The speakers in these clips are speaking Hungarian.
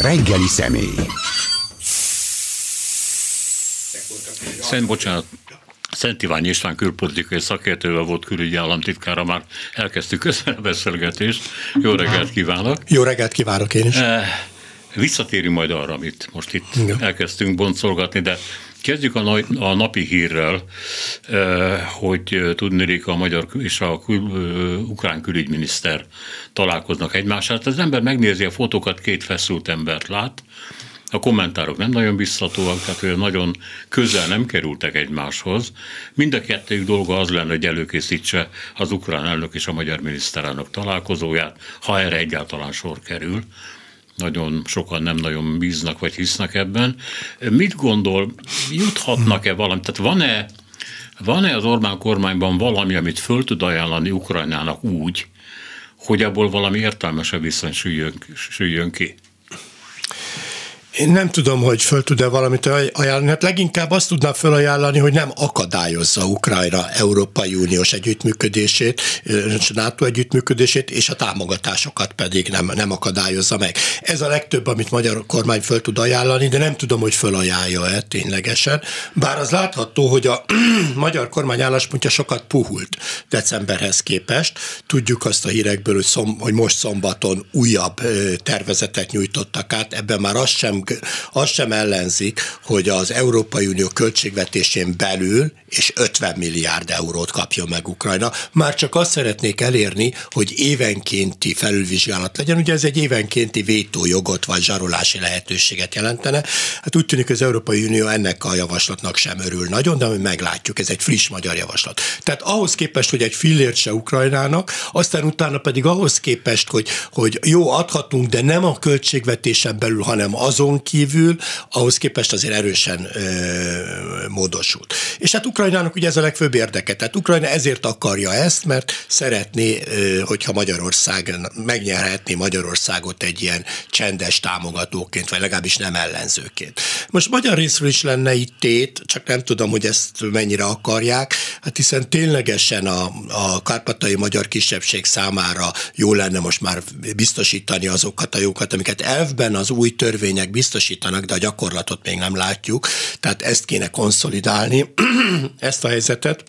Reggeli személy. Szent bocsánat, Szent Iván István külpolitikai szakértővel volt külügyi államtitkára, már elkezdtük össze a beszélgetést. Jó reggelt kívánok! Jó reggelt kívánok én is! Eh, visszatérünk majd arra, amit most itt Igen. elkezdtünk boncolgatni, de Kezdjük a, a napi hírrel, eh, hogy tudnék a magyar és a kül, eh, ukrán külügyminiszter találkoznak egymással. Hát az ember megnézi a fotókat, két feszült embert lát, a kommentárok nem nagyon biztatóak, tehát olyan nagyon közel nem kerültek egymáshoz. Mind a kettőjük dolga az lenne, hogy előkészítse az ukrán elnök és a magyar miniszterelnök találkozóját, ha erre egyáltalán sor kerül nagyon sokan nem nagyon bíznak vagy hisznek ebben. Mit gondol, juthatnak-e valami, tehát van-e, van-e az Orbán kormányban valami, amit föl tud ajánlani Ukrajnának úgy, hogy abból valami értelmesebb viszony süljön, süljön ki? Én nem tudom, hogy föl tud-e valamit ajánlani. Hát leginkább azt tudná felajánlani, hogy nem akadályozza Ukrajna Európai Uniós együttműködését, és NATO együttműködését, és a támogatásokat pedig nem, nem akadályozza meg. Ez a legtöbb, amit magyar kormány föl tud ajánlani, de nem tudom, hogy fölajánlja-e ténylegesen. Bár az látható, hogy a magyar kormány álláspontja sokat puhult decemberhez képest. Tudjuk azt a hírekből, hogy, szom, hogy most szombaton újabb tervezetet nyújtottak át, ebben már az sem azt sem ellenzik, hogy az Európai Unió költségvetésén belül és 50 milliárd eurót kapjon meg Ukrajna. Már csak azt szeretnék elérni, hogy évenkénti felülvizsgálat legyen. Ugye ez egy évenkénti vétójogot vagy zsarolási lehetőséget jelentene. Hát úgy tűnik, hogy az Európai Unió ennek a javaslatnak sem örül nagyon, de mi meglátjuk, ez egy friss magyar javaslat. Tehát ahhoz képest, hogy egy fillért se Ukrajnának, aztán utána pedig ahhoz képest, hogy, hogy jó, adhatunk, de nem a költségvetésen belül, hanem azon kívül, ahhoz képest azért erősen ö, módosult. És hát Ukrajnának ugye ez a legfőbb érdeke. Tehát Ukrajna ezért akarja ezt, mert szeretné, ö, hogyha Magyarország megnyerhetné Magyarországot egy ilyen csendes támogatóként, vagy legalábbis nem ellenzőként. Most magyar részről is lenne itt tét, csak nem tudom, hogy ezt mennyire akarják, hát hiszen ténylegesen a, a kárpatai magyar kisebbség számára jó lenne most már biztosítani azokat a jókat, amiket elvben az új törvények biztosítanak, de a gyakorlatot még nem látjuk, tehát ezt kéne konszolidálni, ezt a helyzetet.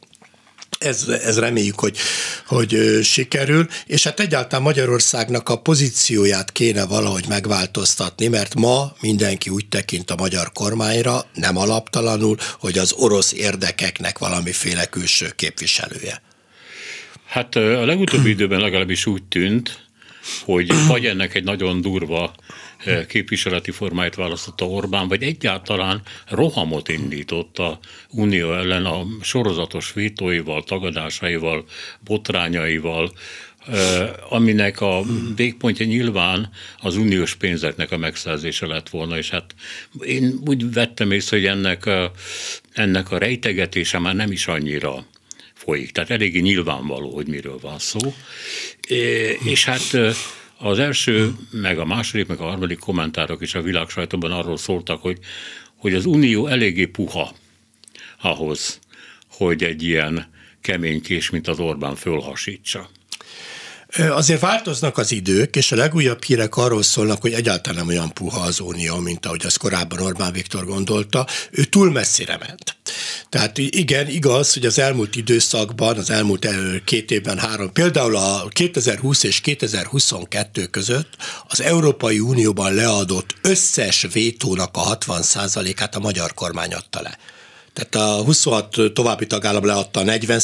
Ez, ez reméljük, hogy, hogy sikerül, és hát egyáltalán Magyarországnak a pozícióját kéne valahogy megváltoztatni, mert ma mindenki úgy tekint a magyar kormányra, nem alaptalanul, hogy az orosz érdekeknek valamiféle külső képviselője. Hát a legutóbbi időben legalábbis úgy tűnt, hogy vagy ennek egy nagyon durva képviseleti formáját választotta Orbán, vagy egyáltalán rohamot indított a Unió ellen a sorozatos vétóival, tagadásaival, botrányaival, aminek a végpontja nyilván az uniós pénzeknek a megszerzése lett volna, és hát én úgy vettem észre, hogy ennek a, ennek a rejtegetése már nem is annyira folyik. Tehát eléggé nyilvánvaló, hogy miről van szó. És hát az első, meg a második, meg a harmadik kommentárok is a világ sajtóban arról szóltak, hogy, hogy az Unió eléggé puha ahhoz, hogy egy ilyen kemény kés, mint az Orbán fölhasítsa. Azért változnak az idők, és a legújabb hírek arról szólnak, hogy egyáltalán nem olyan puha az Unió, mint ahogy az korábban Orbán Viktor gondolta. Ő túl messzire ment. Tehát igen, igaz, hogy az elmúlt időszakban, az elmúlt két évben három, például a 2020 és 2022 között az Európai Unióban leadott összes vétónak a 60%-át a magyar kormány adta le. Tehát a 26 további tagállam leadta a 40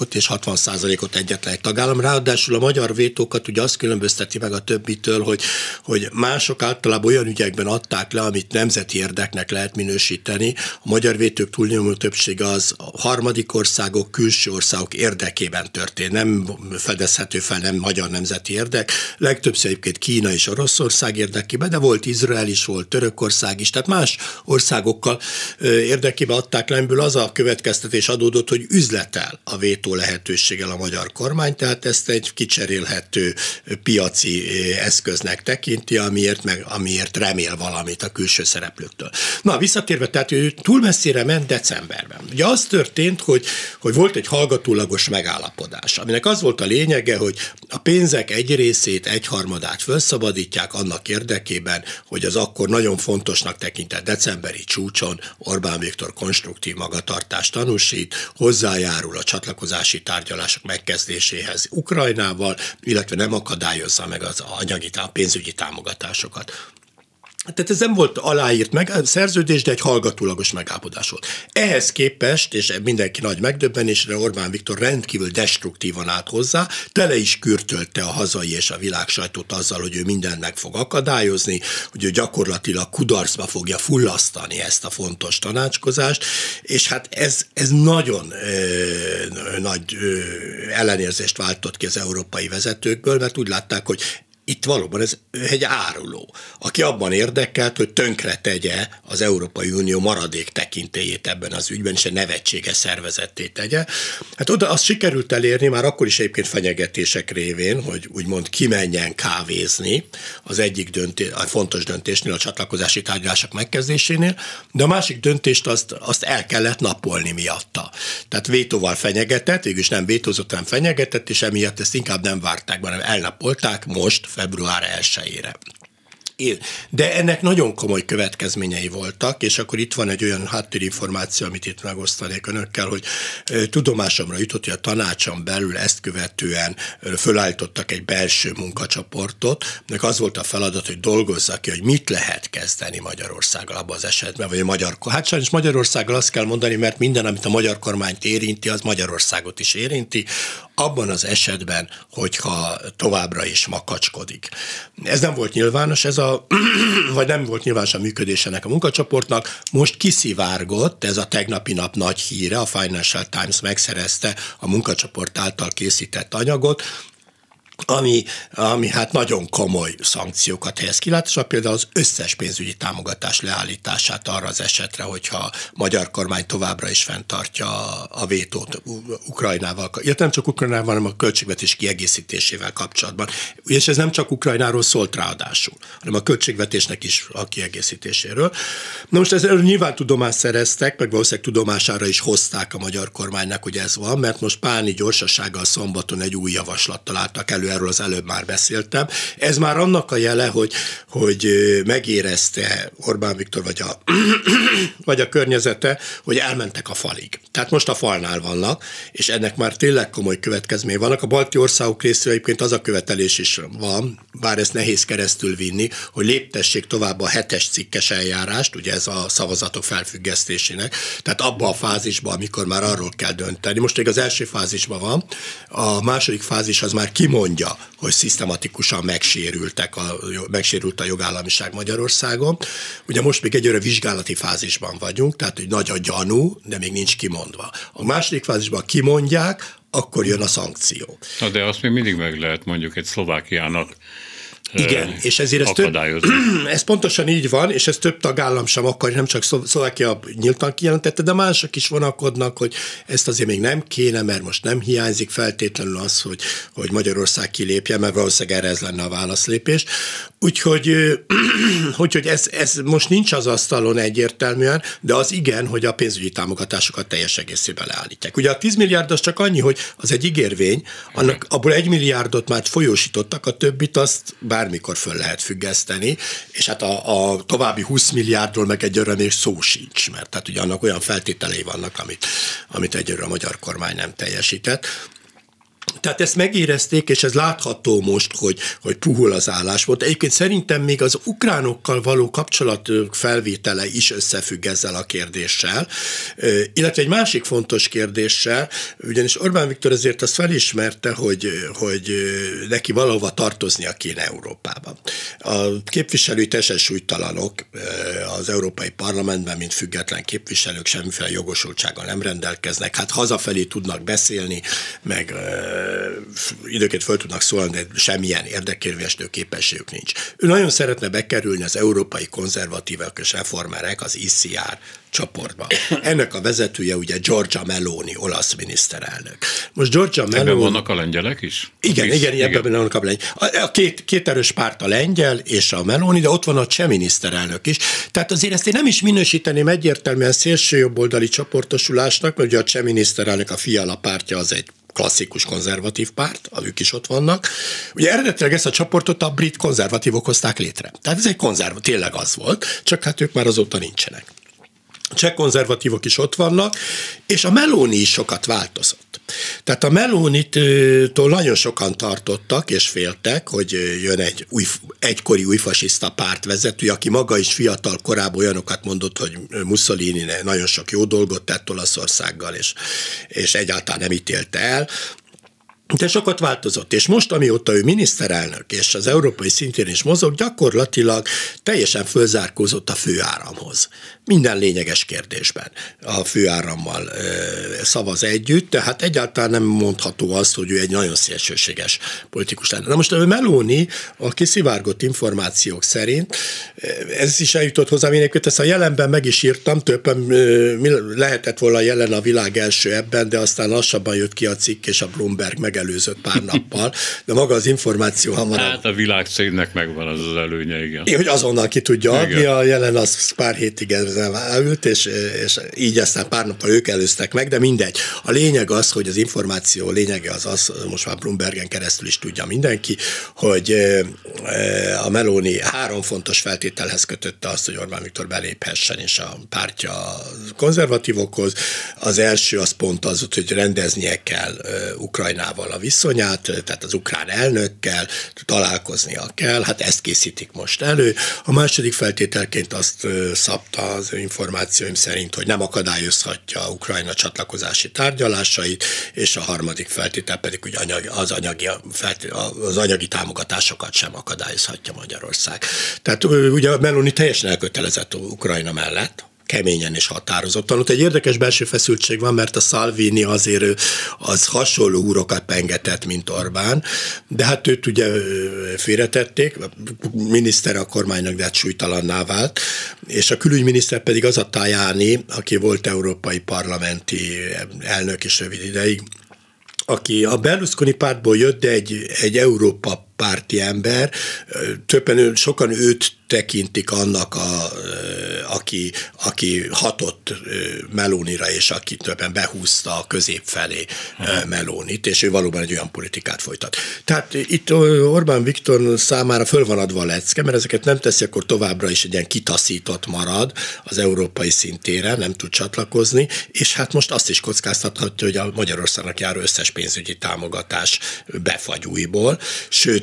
ot és 60 ot egyetlen egy tagállam. Ráadásul a magyar vétókat ugye azt különbözteti meg a többitől, hogy, hogy mások általában olyan ügyekben adták le, amit nemzeti érdeknek lehet minősíteni. A magyar vétók túlnyomó többsége az a harmadik országok, külső országok érdekében történt. Nem fedezhető fel nem magyar nemzeti érdek. Legtöbbször egyébként Kína és Oroszország érdekében, de volt Izrael is, volt Törökország is, tehát más országokkal érdekében adták ismeretlenből az a következtetés adódott, hogy üzletel a vétó lehetőséggel a magyar kormány, tehát ezt egy kicserélhető piaci eszköznek tekinti, amiért, meg, amiért remél valamit a külső szereplőktől. Na, visszatérve, tehát ő túl messzire ment decemberben. Ugye az történt, hogy, hogy volt egy hallgatólagos megállapodás, aminek az volt a lényege, hogy a pénzek egy részét, egyharmadát felszabadítják annak érdekében, hogy az akkor nagyon fontosnak tekintett decemberi csúcson Orbán Viktor konstruktív magatartást tanúsít, hozzájárul a csatlakozási tárgyalások megkezdéséhez Ukrajnával, illetve nem akadályozza meg az anyagi, pénzügyi támogatásokat. Tehát ez nem volt aláírt meg, szerződés, de egy hallgatólagos megállapodás volt. Ehhez képest, és mindenki nagy megdöbbenésre, Orbán Viktor rendkívül destruktívan állt hozzá, tele is kürtölte a hazai és a világ sajtót azzal, hogy ő mindent meg fog akadályozni, hogy ő gyakorlatilag kudarcba fogja fullasztani ezt a fontos tanácskozást, és hát ez, ez nagyon ö, nagy ö, ellenérzést váltott ki az európai vezetőkből, mert úgy látták, hogy itt valóban ez egy áruló, aki abban érdekelt, hogy tönkre tegye az Európai Unió maradék tekintélyét ebben az ügyben, és egy nevetséges szervezetté tegye. Hát oda azt sikerült elérni, már akkor is egyébként fenyegetések révén, hogy úgymond kimenjen kávézni az egyik döntés, a fontos döntésnél, a csatlakozási tárgyalások megkezdésénél, de a másik döntést azt, azt el kellett napolni miatta. Tehát vétóval fenyegetett, végülis nem vétózott, hanem fenyegetett, és emiatt ezt inkább nem várták, hanem elnapolták most, február 1-ére. De ennek nagyon komoly következményei voltak, és akkor itt van egy olyan háttérinformáció, amit itt megosztanék önökkel, hogy tudomásomra jutott, hogy a tanácson belül ezt követően fölállítottak egy belső munkacsoportot, nek az volt a feladat, hogy dolgozza ki, hogy mit lehet kezdeni Magyarországgal abban az esetben, vagy a magyar Hát sajnos Magyarországgal azt kell mondani, mert minden, amit a magyar kormányt érinti, az Magyarországot is érinti, abban az esetben, hogyha továbbra is makacskodik. Ez nem volt nyilvános, ez a vagy nem volt nyilvános a működésének a munkacsoportnak, most kiszivárgott, ez a tegnapi nap nagy híre, a Financial Times megszerezte a munkacsoport által készített anyagot, ami, ami hát nagyon komoly szankciókat helyez kilátásra, például az összes pénzügyi támogatás leállítását arra az esetre, hogyha a magyar kormány továbbra is fenntartja a vétót Ukrajnával, illetve nem csak Ukrajnával, hanem a költségvetés kiegészítésével kapcsolatban. És ez nem csak Ukrajnáról szólt ráadásul, hanem a költségvetésnek is a kiegészítéséről. Na most ezzel nyilván tudomást szereztek, meg valószínűleg tudomására is hozták a magyar kormánynak, hogy ez van, mert most Páni gyorsasággal szombaton egy új javaslat találtak elő erről az előbb már beszéltem. Ez már annak a jele, hogy, hogy megérezte Orbán Viktor vagy a, vagy a környezete, hogy elmentek a falig. Tehát most a falnál vannak, és ennek már tényleg komoly következmény vannak. A balti országok részéről egyébként az a követelés is van, bár ezt nehéz keresztül vinni, hogy léptessék tovább a hetes cikkes eljárást, ugye ez a szavazatok felfüggesztésének, tehát abba a fázisba, amikor már arról kell dönteni. Most még az első fázisban van, a második fázis az már kimondja, mondja, hogy szisztematikusan megsérültek a, megsérült a jogállamiság Magyarországon. Ugye most még egyre vizsgálati fázisban vagyunk, tehát hogy nagy a gyanú, de még nincs kimondva. A második fázisban kimondják, akkor jön a szankció. Na de azt még mindig meg lehet mondjuk egy Szlovákiának igen, és ezért ez, több, ez pontosan így van, és ez több tagállam sem akar, nem csak Szlovákia nyíltan kijelentette, de mások is vonakodnak, hogy ezt azért még nem kéne, mert most nem hiányzik feltétlenül az, hogy, hogy Magyarország kilépje, mert valószínűleg erre ez lenne a válaszlépés. Úgyhogy, úgyhogy ez, ez most nincs az asztalon egyértelműen, de az igen, hogy a pénzügyi támogatásokat teljes egészében leállítják. Ugye a 10 milliárd az csak annyi, hogy az egy ígérvény, annak, abból egy milliárdot már folyósítottak, a többit azt bármikor föl lehet függeszteni, és hát a, a további 20 milliárdról meg egy és szó sincs, mert tehát ugye annak olyan feltételei vannak, amit, amit egyőre a magyar kormány nem teljesített. Tehát ezt megérezték, és ez látható most, hogy, hogy puhul az volt. Egyébként szerintem még az ukránokkal való kapcsolat felvétele is összefügg ezzel a kérdéssel, illetve egy másik fontos kérdéssel, ugyanis Orbán Viktor azért azt felismerte, hogy, hogy neki valahova tartoznia kéne Európában. A képviselői teljesen súlytalanok az Európai Parlamentben, mint független képviselők, semmiféle jogosultsággal nem rendelkeznek, hát hazafelé tudnak beszélni, meg időként föl tudnak szólni, de semmilyen érdekérvényesítő képességük nincs. Ő nagyon szeretne bekerülni az európai konzervatívek és reformerek, az ICR csoportba. Ennek a vezetője ugye Giorgia Meloni, olasz miniszterelnök. Most Giorgia Meloni... Ebben vannak a lengyelek is? Igen, is, igen, igen, ebben vannak a lengyelek. A két, két erős párt a lengyel és a Meloni, de ott van a cseh miniszterelnök is. Tehát azért ezt én nem is minősíteném egyértelműen szélsőjobboldali csoportosulásnak, mert ugye a cseh miniszterelnök, a Fiala pártja az egy klasszikus konzervatív párt, ők is ott vannak. Ugye eredetileg ezt a csoportot a brit konzervatívok hozták létre. Tehát ez egy konzervatív, tényleg az volt, csak hát ők már azóta nincsenek cseh konzervatívok is ott vannak, és a Meloni is sokat változott. Tehát a Melonitól nagyon sokan tartottak és féltek, hogy jön egy új, egykori új fasiszta pártvezető, aki maga is fiatal korábban olyanokat mondott, hogy Mussolini nagyon sok jó dolgot tett Olaszországgal, és, és egyáltalán nem ítélte el. De sokat változott, és most, amióta ő miniszterelnök, és az európai szintén is mozog, gyakorlatilag teljesen fölzárkózott a főáramhoz minden lényeges kérdésben a főárammal szavaz együtt, tehát egyáltalán nem mondható az, hogy ő egy nagyon szélsőséges politikus lenne. Na most a Meloni, a kiszivárgott információk szerint, ez is eljutott hozzám, én ezt a jelenben meg is írtam, többen lehetett volna jelen a világ első ebben, de aztán lassabban jött ki a cikk, és a Bloomberg megelőzött pár nappal, de maga az információ hamarabb. Hát a világ cégnek megvan az az előnye, igen. Én, hogy azonnal ki tudja adni, igen. a jelen az pár hétig ez ült, és, és így aztán pár nappal ők előztek meg, de mindegy. A lényeg az, hogy az információ lényege az az, most már Bloombergen keresztül is tudja mindenki, hogy a Meloni három fontos feltételhez kötötte azt, hogy Orbán Viktor beléphessen, és a pártja konzervatívokhoz. Az első az pont az, hogy rendeznie kell Ukrajnával a viszonyát, tehát az ukrán elnökkel találkoznia kell, hát ezt készítik most elő. A második feltételként azt szabta az információim szerint, hogy nem akadályozhatja Ukrajna csatlakozási tárgyalásait, és a harmadik feltétel pedig hogy az, anyagi, az anyagi támogatásokat sem akadályozhatja Magyarország. Tehát ugye Meloni teljesen elkötelezett Ukrajna mellett, keményen és határozottan. Ott egy érdekes belső feszültség van, mert a Salvini azért az hasonló úrokat pengetett, mint Orbán, de hát őt ugye félretették, miniszter a kormánynak de hát súlytalanná vált, és a külügyminiszter pedig az a Tajani, aki volt európai parlamenti elnök is rövid ideig, aki a Berlusconi pártból jött, de egy, egy Európa párti ember, többen sokan őt tekintik annak, a, aki, aki hatott Melónira, és aki többen behúzta a közép felé Melónit, és ő valóban egy olyan politikát folytat. Tehát itt Orbán Viktor számára föl van adva a lecke, mert ezeket nem teszi, akkor továbbra is egy ilyen kitaszított marad az európai szintére, nem tud csatlakozni, és hát most azt is kockáztathatja, hogy a Magyarországnak járó összes pénzügyi támogatás befagy újból,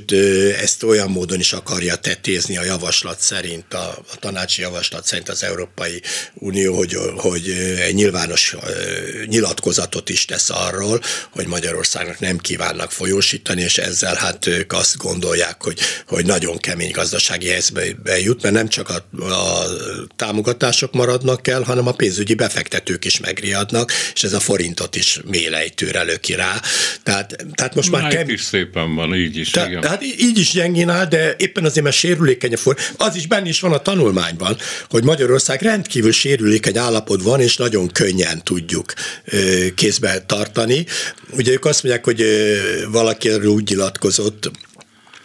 sőt, ezt olyan módon is akarja tetézni a javaslat szerint, a, a tanácsi javaslat szerint az Európai Unió, hogy, hogy egy nyilvános nyilatkozatot is tesz arról, hogy Magyarországnak nem kívánnak folyósítani, és ezzel hát ők azt gondolják, hogy, hogy nagyon kemény gazdasági helyzetbe jut, mert nem csak a, a támogatások maradnak el, hanem a pénzügyi befektetők is megriadnak, és ez a forintot is mélejtőre löki rá. Tehát, tehát most már, már kemény... is szépen van, így is. Te, igen. Tehát így is gyengén áll, de éppen azért, mert sérülékeny a for az is benne is van a tanulmányban, hogy Magyarország rendkívül sérülékeny állapotban, és nagyon könnyen tudjuk kézbe tartani. Ugye ők azt mondják, hogy valaki erről úgy nyilatkozott,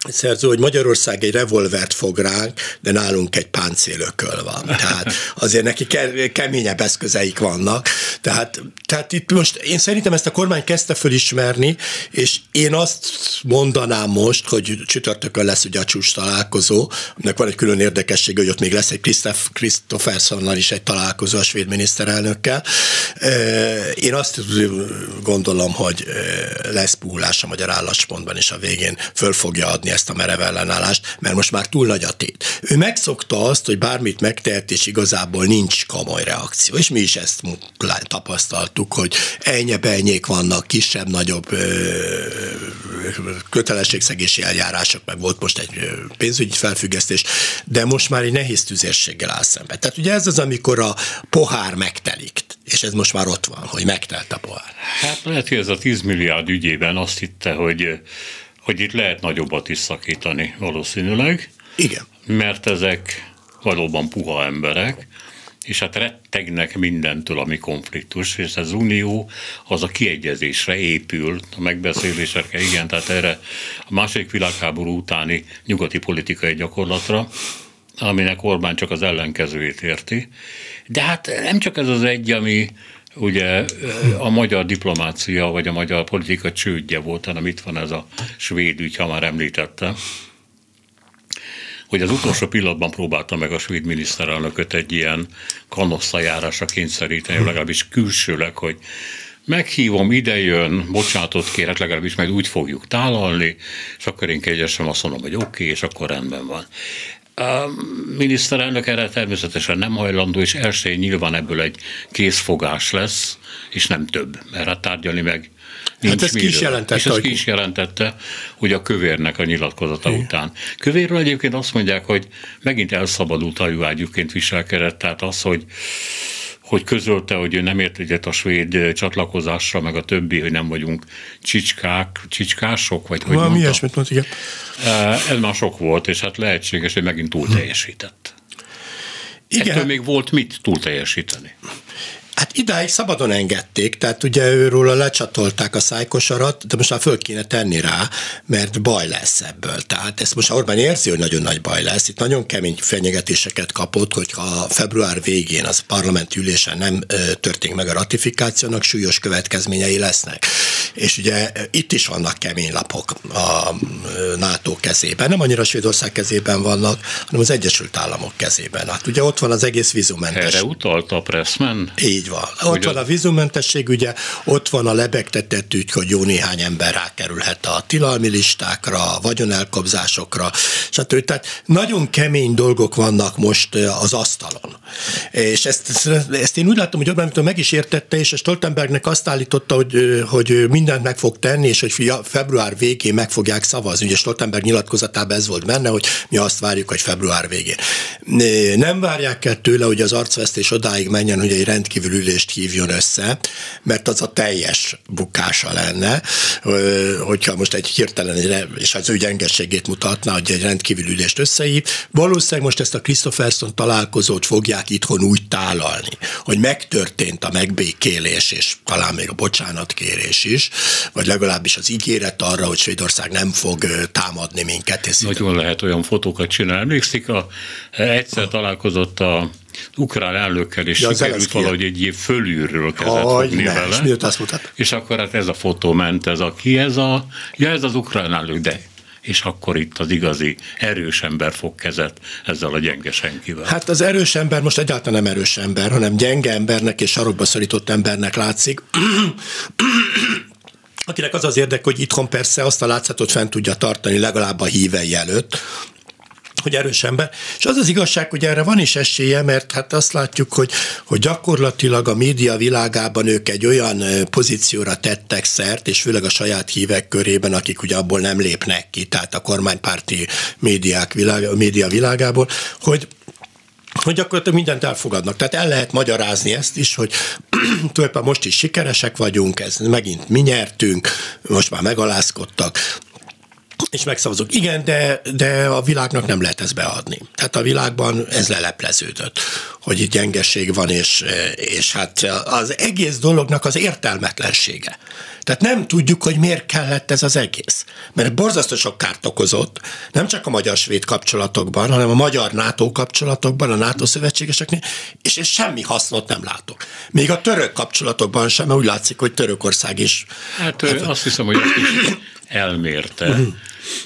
szerző, hogy Magyarország egy revolvert fog ránk, de nálunk egy páncélököl van. Tehát azért neki keményebb eszközeik vannak. Tehát, tehát itt most én szerintem ezt a kormány kezdte fölismerni, és én azt mondanám most, hogy csütörtökön lesz ugye a csúcs találkozó, aminek van egy külön érdekesség, hogy ott még lesz egy Christophersonnal is egy találkozó a svéd miniszterelnökkel. Én azt gondolom, hogy lesz puhulás a magyar álláspontban, és a végén föl fogja adni ezt a merev ellenállást, mert most már túl nagy a tét. Ő megszokta azt, hogy bármit megtehet, és igazából nincs komoly reakció. És mi is ezt tapasztaltuk, hogy ennye vannak, kisebb-nagyobb kötelességszegési eljárások, meg volt most egy pénzügyi felfüggesztés, de most már egy nehéz tüzérséggel áll szembe. Tehát ugye ez az, amikor a pohár megtelik, és ez most már ott van, hogy megtelt a pohár. Hát lehet, hogy ez a 10 milliárd ügyében azt hitte, hogy, hogy itt lehet nagyobbat is szakítani valószínűleg. Igen. Mert ezek valóban puha emberek, és hát rettegnek mindentől, ami konfliktus, és az unió az a kiegyezésre épül, a megbeszélésekre, igen, tehát erre a második világháború utáni nyugati politikai gyakorlatra, aminek Orbán csak az ellenkezőjét érti. De hát nem csak ez az egy, ami ugye a magyar diplomácia, vagy a magyar politika csődje volt, hanem itt van ez a svéd ügy, ha már említette, hogy az utolsó pillanatban próbálta meg a svéd miniszterelnököt egy ilyen kanosszajárásra kényszeríteni, legalábbis külsőleg, hogy meghívom, ide jön, bocsánatot kérek, legalábbis majd úgy fogjuk tálalni, és akkor én kegyesen azt mondom, hogy oké, okay, és akkor rendben van. A miniszterelnök erre természetesen nem hajlandó, és első nyilván ebből egy készfogás lesz, és nem több, mert hát tárgyalni meg Nincs hát ezt ki is jelentette. És ezt ki is jelentette, hogy a kövérnek a nyilatkozata Igen. után. Kövérről egyébként azt mondják, hogy megint elszabadult hajóágyúként viselkedett, tehát az, hogy hogy közölte, hogy ő nem ért egyet a svéd csatlakozásra, meg a többi, hogy nem vagyunk csicskák, csicskások, vagy hogy Valami ilyesmit mondta, igen. Ez már sok volt, és hát lehetséges, hogy megint túl teljesített. Igen. Ettől még volt mit túl teljesíteni. Hát idáig szabadon engedték, tehát ugye őről lecsatolták a szájkosarat, de most már föl kéne tenni rá, mert baj lesz ebből. Tehát ezt most Orbán érzi, hogy nagyon nagy baj lesz. Itt nagyon kemény fenyegetéseket kapott, hogy ha február végén az parlament ülésen nem történik meg a ratifikációnak, súlyos következményei lesznek. És ugye itt is vannak kemény lapok a NATO kezében. Nem annyira Svédország kezében vannak, hanem az Egyesült Államok kezében. Hát ugye ott van az egész vízumentes. Erre utalta a Pressman? Így van. Ott van a vízumentesség, ugye, ott van a lebegtetett ügy, hogy jó néhány ember rákerülhet a tilalmi listákra, a vagyonelkobzásokra, stb. Tehát nagyon kemény dolgok vannak most az asztalon. És ezt, ezt én úgy látom, hogy Orbán meg is értette, és Stoltenbergnek azt állította, hogy, hogy mindent meg fog tenni, és hogy február végén meg fogják szavazni. Ugye Stoltenberg nyilatkozatában ez volt benne, hogy mi azt várjuk, hogy február végén. Nem várják el tőle, hogy az arcvesztés odáig menjen, hogy egy rendkívül ülést hívjon össze, mert az a teljes bukása lenne, hogyha most egy hirtelen, és az ő gyengességét mutatná, hogy egy rendkívül ülést összehív. Valószínűleg most ezt a Christopherson találkozót fogják itthon úgy tálalni, hogy megtörtént a megbékélés, és talán még a bocsánatkérés is, vagy legalábbis az ígéret arra, hogy Svédország nem fog támadni minket. Nagyon lehet olyan fotókat csinálni. Emlékszik, a, egyszer találkozott a ukrán elnökkel, és ja, sikerült valahogy egy év fölülről kezdett Aj, fogni ne, vele. És, azt mutat? és akkor hát ez a fotó ment, ez a ki, ez a, ja ez az ukrán elnök, de és akkor itt az igazi erős ember fog kezet ezzel a gyenge senkivel. Hát az erős ember most egyáltalán nem erős ember, hanem gyenge embernek és sarokba szorított embernek látszik akinek az az érdek, hogy itthon persze azt a látszatot fent tudja tartani legalább a hívei előtt, hogy erős ember. És az az igazság, hogy erre van is esélye, mert hát azt látjuk, hogy, hogy gyakorlatilag a média világában ők egy olyan pozícióra tettek szert, és főleg a saját hívek körében, akik ugye abból nem lépnek ki, tehát a kormánypárti médiák világ, média világából, hogy hogy gyakorlatilag mindent elfogadnak. Tehát el lehet magyarázni ezt is, hogy tulajdonképpen most is sikeresek vagyunk, ez megint mi nyertünk, most már megalázkodtak, és megszavazunk. Igen, de, de a világnak nem lehet ezt beadni. Tehát a világban ez lelepleződött, hogy itt gyengeség van, és, és hát az egész dolognak az értelmetlensége. Tehát nem tudjuk, hogy miért kellett ez az egész. Mert borzasztó sok kárt okozott, nem csak a magyar-svéd kapcsolatokban, hanem a magyar-NATO kapcsolatokban, a NATO szövetségeseknél, és én semmi hasznot nem látok. Még a török kapcsolatokban sem, mert úgy látszik, hogy Törökország is. Hát azt hiszem, hogy ezt is elmérte,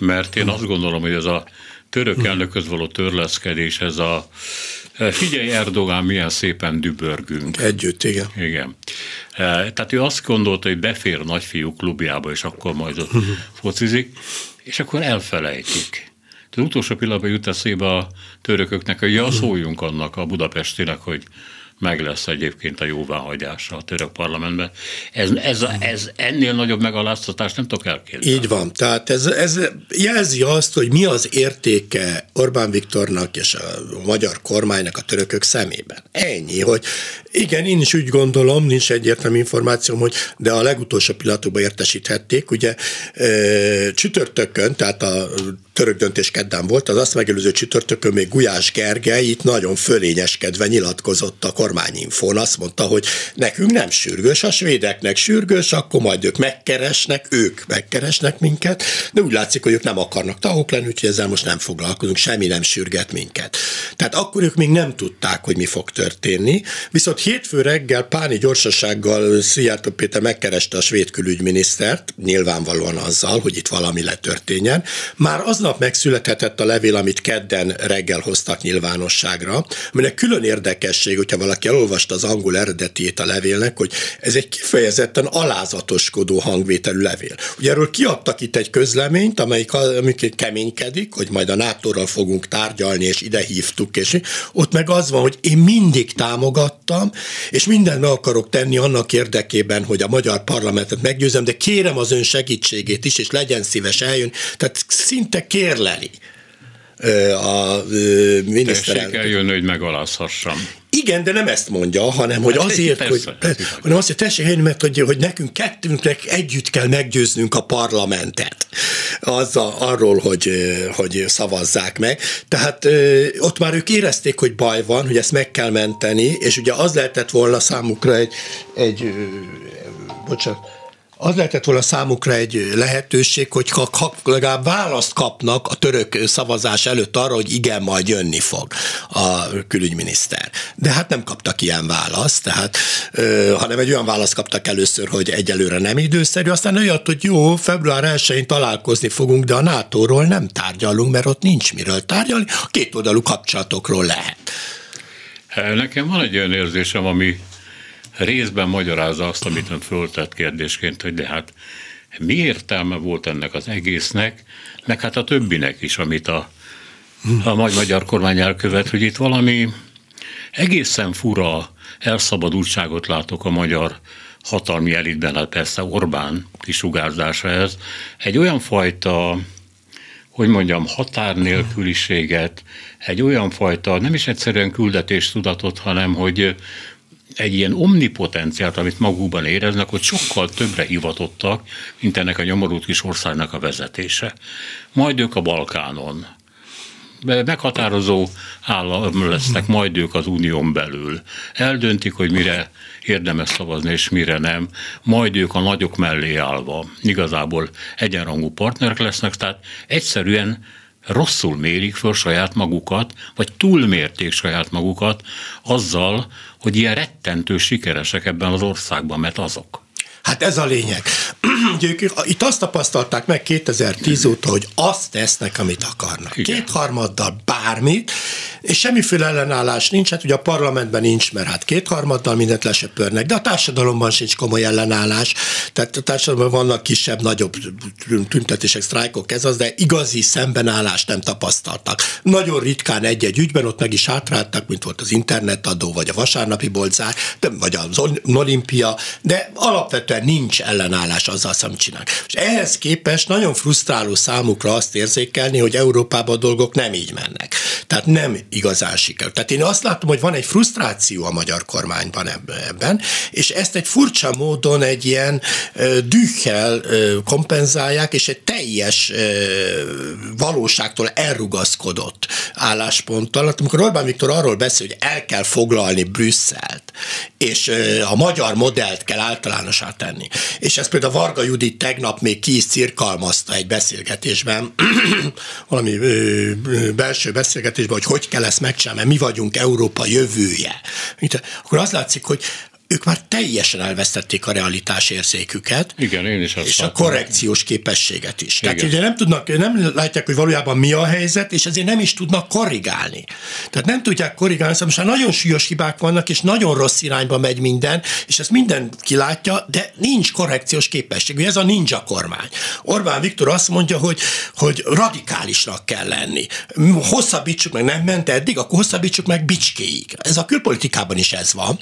mert én azt gondolom, hogy ez a török elnököz való törleszkedés, ez a Figyelj Erdogán, milyen szépen dübörgünk. Együtt, igen. Igen. Tehát ő azt gondolta, hogy befér nagyfiú klubjába, és akkor majd ott focizik, és akkor elfelejtik. Az utolsó pillanatban jut eszébe a törököknek, hogy ja, szóljunk annak a budapestinek, hogy meg lesz egyébként a jóváhagyása a török parlamentben. Ez, ez, ez ennél nagyobb megaláztatást nem tudok elképzelni. Így van. Tehát ez, ez jelzi azt, hogy mi az értéke Orbán Viktornak és a magyar kormánynak a törökök szemében. Ennyi, hogy igen, én is úgy gondolom, nincs egyértelmű információm, hogy de a legutolsó pillanatokban értesíthették, ugye csütörtökön, tehát a török döntés keddán volt, az azt megelőző csütörtökön még Gulyás Gergely itt nagyon fölényeskedve nyilatkozott a kormányinfón, azt mondta, hogy nekünk nem sürgős, a svédeknek sürgős, akkor majd ők megkeresnek, ők megkeresnek minket, de úgy látszik, hogy ők nem akarnak tagok lenni, úgyhogy ezzel most nem foglalkozunk, semmi nem sürget minket. Tehát akkor ők még nem tudták, hogy mi fog történni, viszont hétfő reggel páni gyorsasággal Szijjártó Péter megkereste a svéd külügyminisztert, nyilvánvalóan azzal, hogy itt valami letörténjen. Már aznap megszülethetett a levél, amit kedden reggel hoztak nyilvánosságra, aminek külön érdekesség, hogyha valaki elolvasta az angol eredetiét a levélnek, hogy ez egy kifejezetten alázatoskodó hangvételű levél. Ugye erről kiadtak itt egy közleményt, amelyik, amelyik keménykedik, hogy majd a NATO-ral fogunk tárgyalni, és ide hívtuk, és ott meg az van, hogy én mindig támogattam, és mindent meg akarok tenni annak érdekében, hogy a magyar parlamentet meggyőzem, de kérem az ön segítségét is, és legyen szíves eljön. Tehát szinte kérleli a miniszterelnök. Tessék eljönni, hogy megalázhassam. Igen, de nem ezt mondja, hanem hogy hát azért, persze, hogy, persze, hanem azt, hogy tessék eljönni, mert hogy, hogy nekünk kettőnknek együtt kell meggyőznünk a parlamentet azzal, arról, hogy, hogy szavazzák meg. Tehát ott már ők érezték, hogy baj van, hogy ezt meg kell menteni, és ugye az lehetett volna számukra egy, egy bocsánat, az lehetett volna számukra egy lehetőség, hogy ha legalább választ kapnak a török szavazás előtt arra, hogy igen, majd jönni fog a külügyminiszter. De hát nem kaptak ilyen választ, tehát, hanem egy olyan választ kaptak először, hogy egyelőre nem időszerű, aztán olyat, hogy jó, február 1-én találkozni fogunk, de a NATO-ról nem tárgyalunk, mert ott nincs miről tárgyalni, a két oldalú kapcsolatokról lehet. Nekem van egy olyan érzésem, ami részben magyarázza azt, amit ön föltett kérdésként, hogy de hát mi értelme volt ennek az egésznek, meg hát a többinek is, amit a, a magyar kormány elkövet, hogy itt valami egészen fura elszabadultságot látok a magyar hatalmi elitben, hát persze Orbán kisugárzása ez, egy olyan fajta hogy mondjam, határnélküliséget, egy olyan fajta, nem is egyszerűen küldetéstudatot, hanem hogy egy ilyen omnipotenciát, amit magukban éreznek, hogy sokkal többre hivatottak, mint ennek a nyomorult kis országnak a vezetése. Majd ők a Balkánon. Meghatározó állam lesznek majd ők az unión belül. Eldöntik, hogy mire érdemes szavazni, és mire nem. Majd ők a nagyok mellé állva igazából egyenrangú partnerek lesznek, tehát egyszerűen rosszul mérik föl saját magukat, vagy túlmérték saját magukat azzal, hogy ilyen rettentő sikeresek ebben az országban, mert azok. Hát ez a lényeg. Itt azt tapasztalták meg 2010 óta, hogy azt tesznek, amit akarnak. Igen. Kétharmaddal bármit, és semmiféle ellenállás nincs, hát ugye a parlamentben nincs, mert hát kétharmaddal mindent lesöpörnek, de a társadalomban sincs komoly ellenállás, tehát a társadalomban vannak kisebb, nagyobb tüntetések, sztrájkok, ez az, de igazi szembenállást nem tapasztaltak. Nagyon ritkán egy-egy ügyben ott meg is hátráltak, mint volt az internetadó, vagy a vasárnapi boltzár, vagy az olimpia, de alapvetően nincs ellenállás azzal, amit csinálnak. És ehhez képest nagyon frusztráló számukra azt érzékelni, hogy Európában a dolgok nem így mennek. Tehát nem igazán sikerül. Tehát én azt látom, hogy van egy frusztráció a magyar kormányban ebben, és ezt egy furcsa módon egy ilyen dühkel kompenzálják, és egy teljes valóságtól elrugaszkodott állásponttal. Amikor Orbán Viktor arról beszél, hogy el kell foglalni Brüsszelt, és a magyar modellt kell általánosá tenni. És ezt például Varga Judit tegnap még ki is cirkalmazta egy beszélgetésben, valami belső beszélgetésben, hogy hogy kell ezt megcsinálni, mert mi vagyunk Európa jövője. Akkor az látszik, hogy ők már teljesen elvesztették a realitás érzéküket. Igen, én is azt És látom. a korrekciós képességet is. Igen. Tehát ugye nem tudnak, nem látják, hogy valójában mi a helyzet, és ezért nem is tudnak korrigálni. Tehát nem tudják korrigálni, szóval most már nagyon súlyos hibák vannak, és nagyon rossz irányba megy minden, és ezt minden kilátja, de nincs korrekciós képesség. Ugye ez a ninja kormány. Orbán Viktor azt mondja, hogy, hogy radikálisnak kell lenni. Hosszabbítsuk meg, nem ment eddig, akkor hosszabbítsuk meg bicskéig. Ez a külpolitikában is ez van,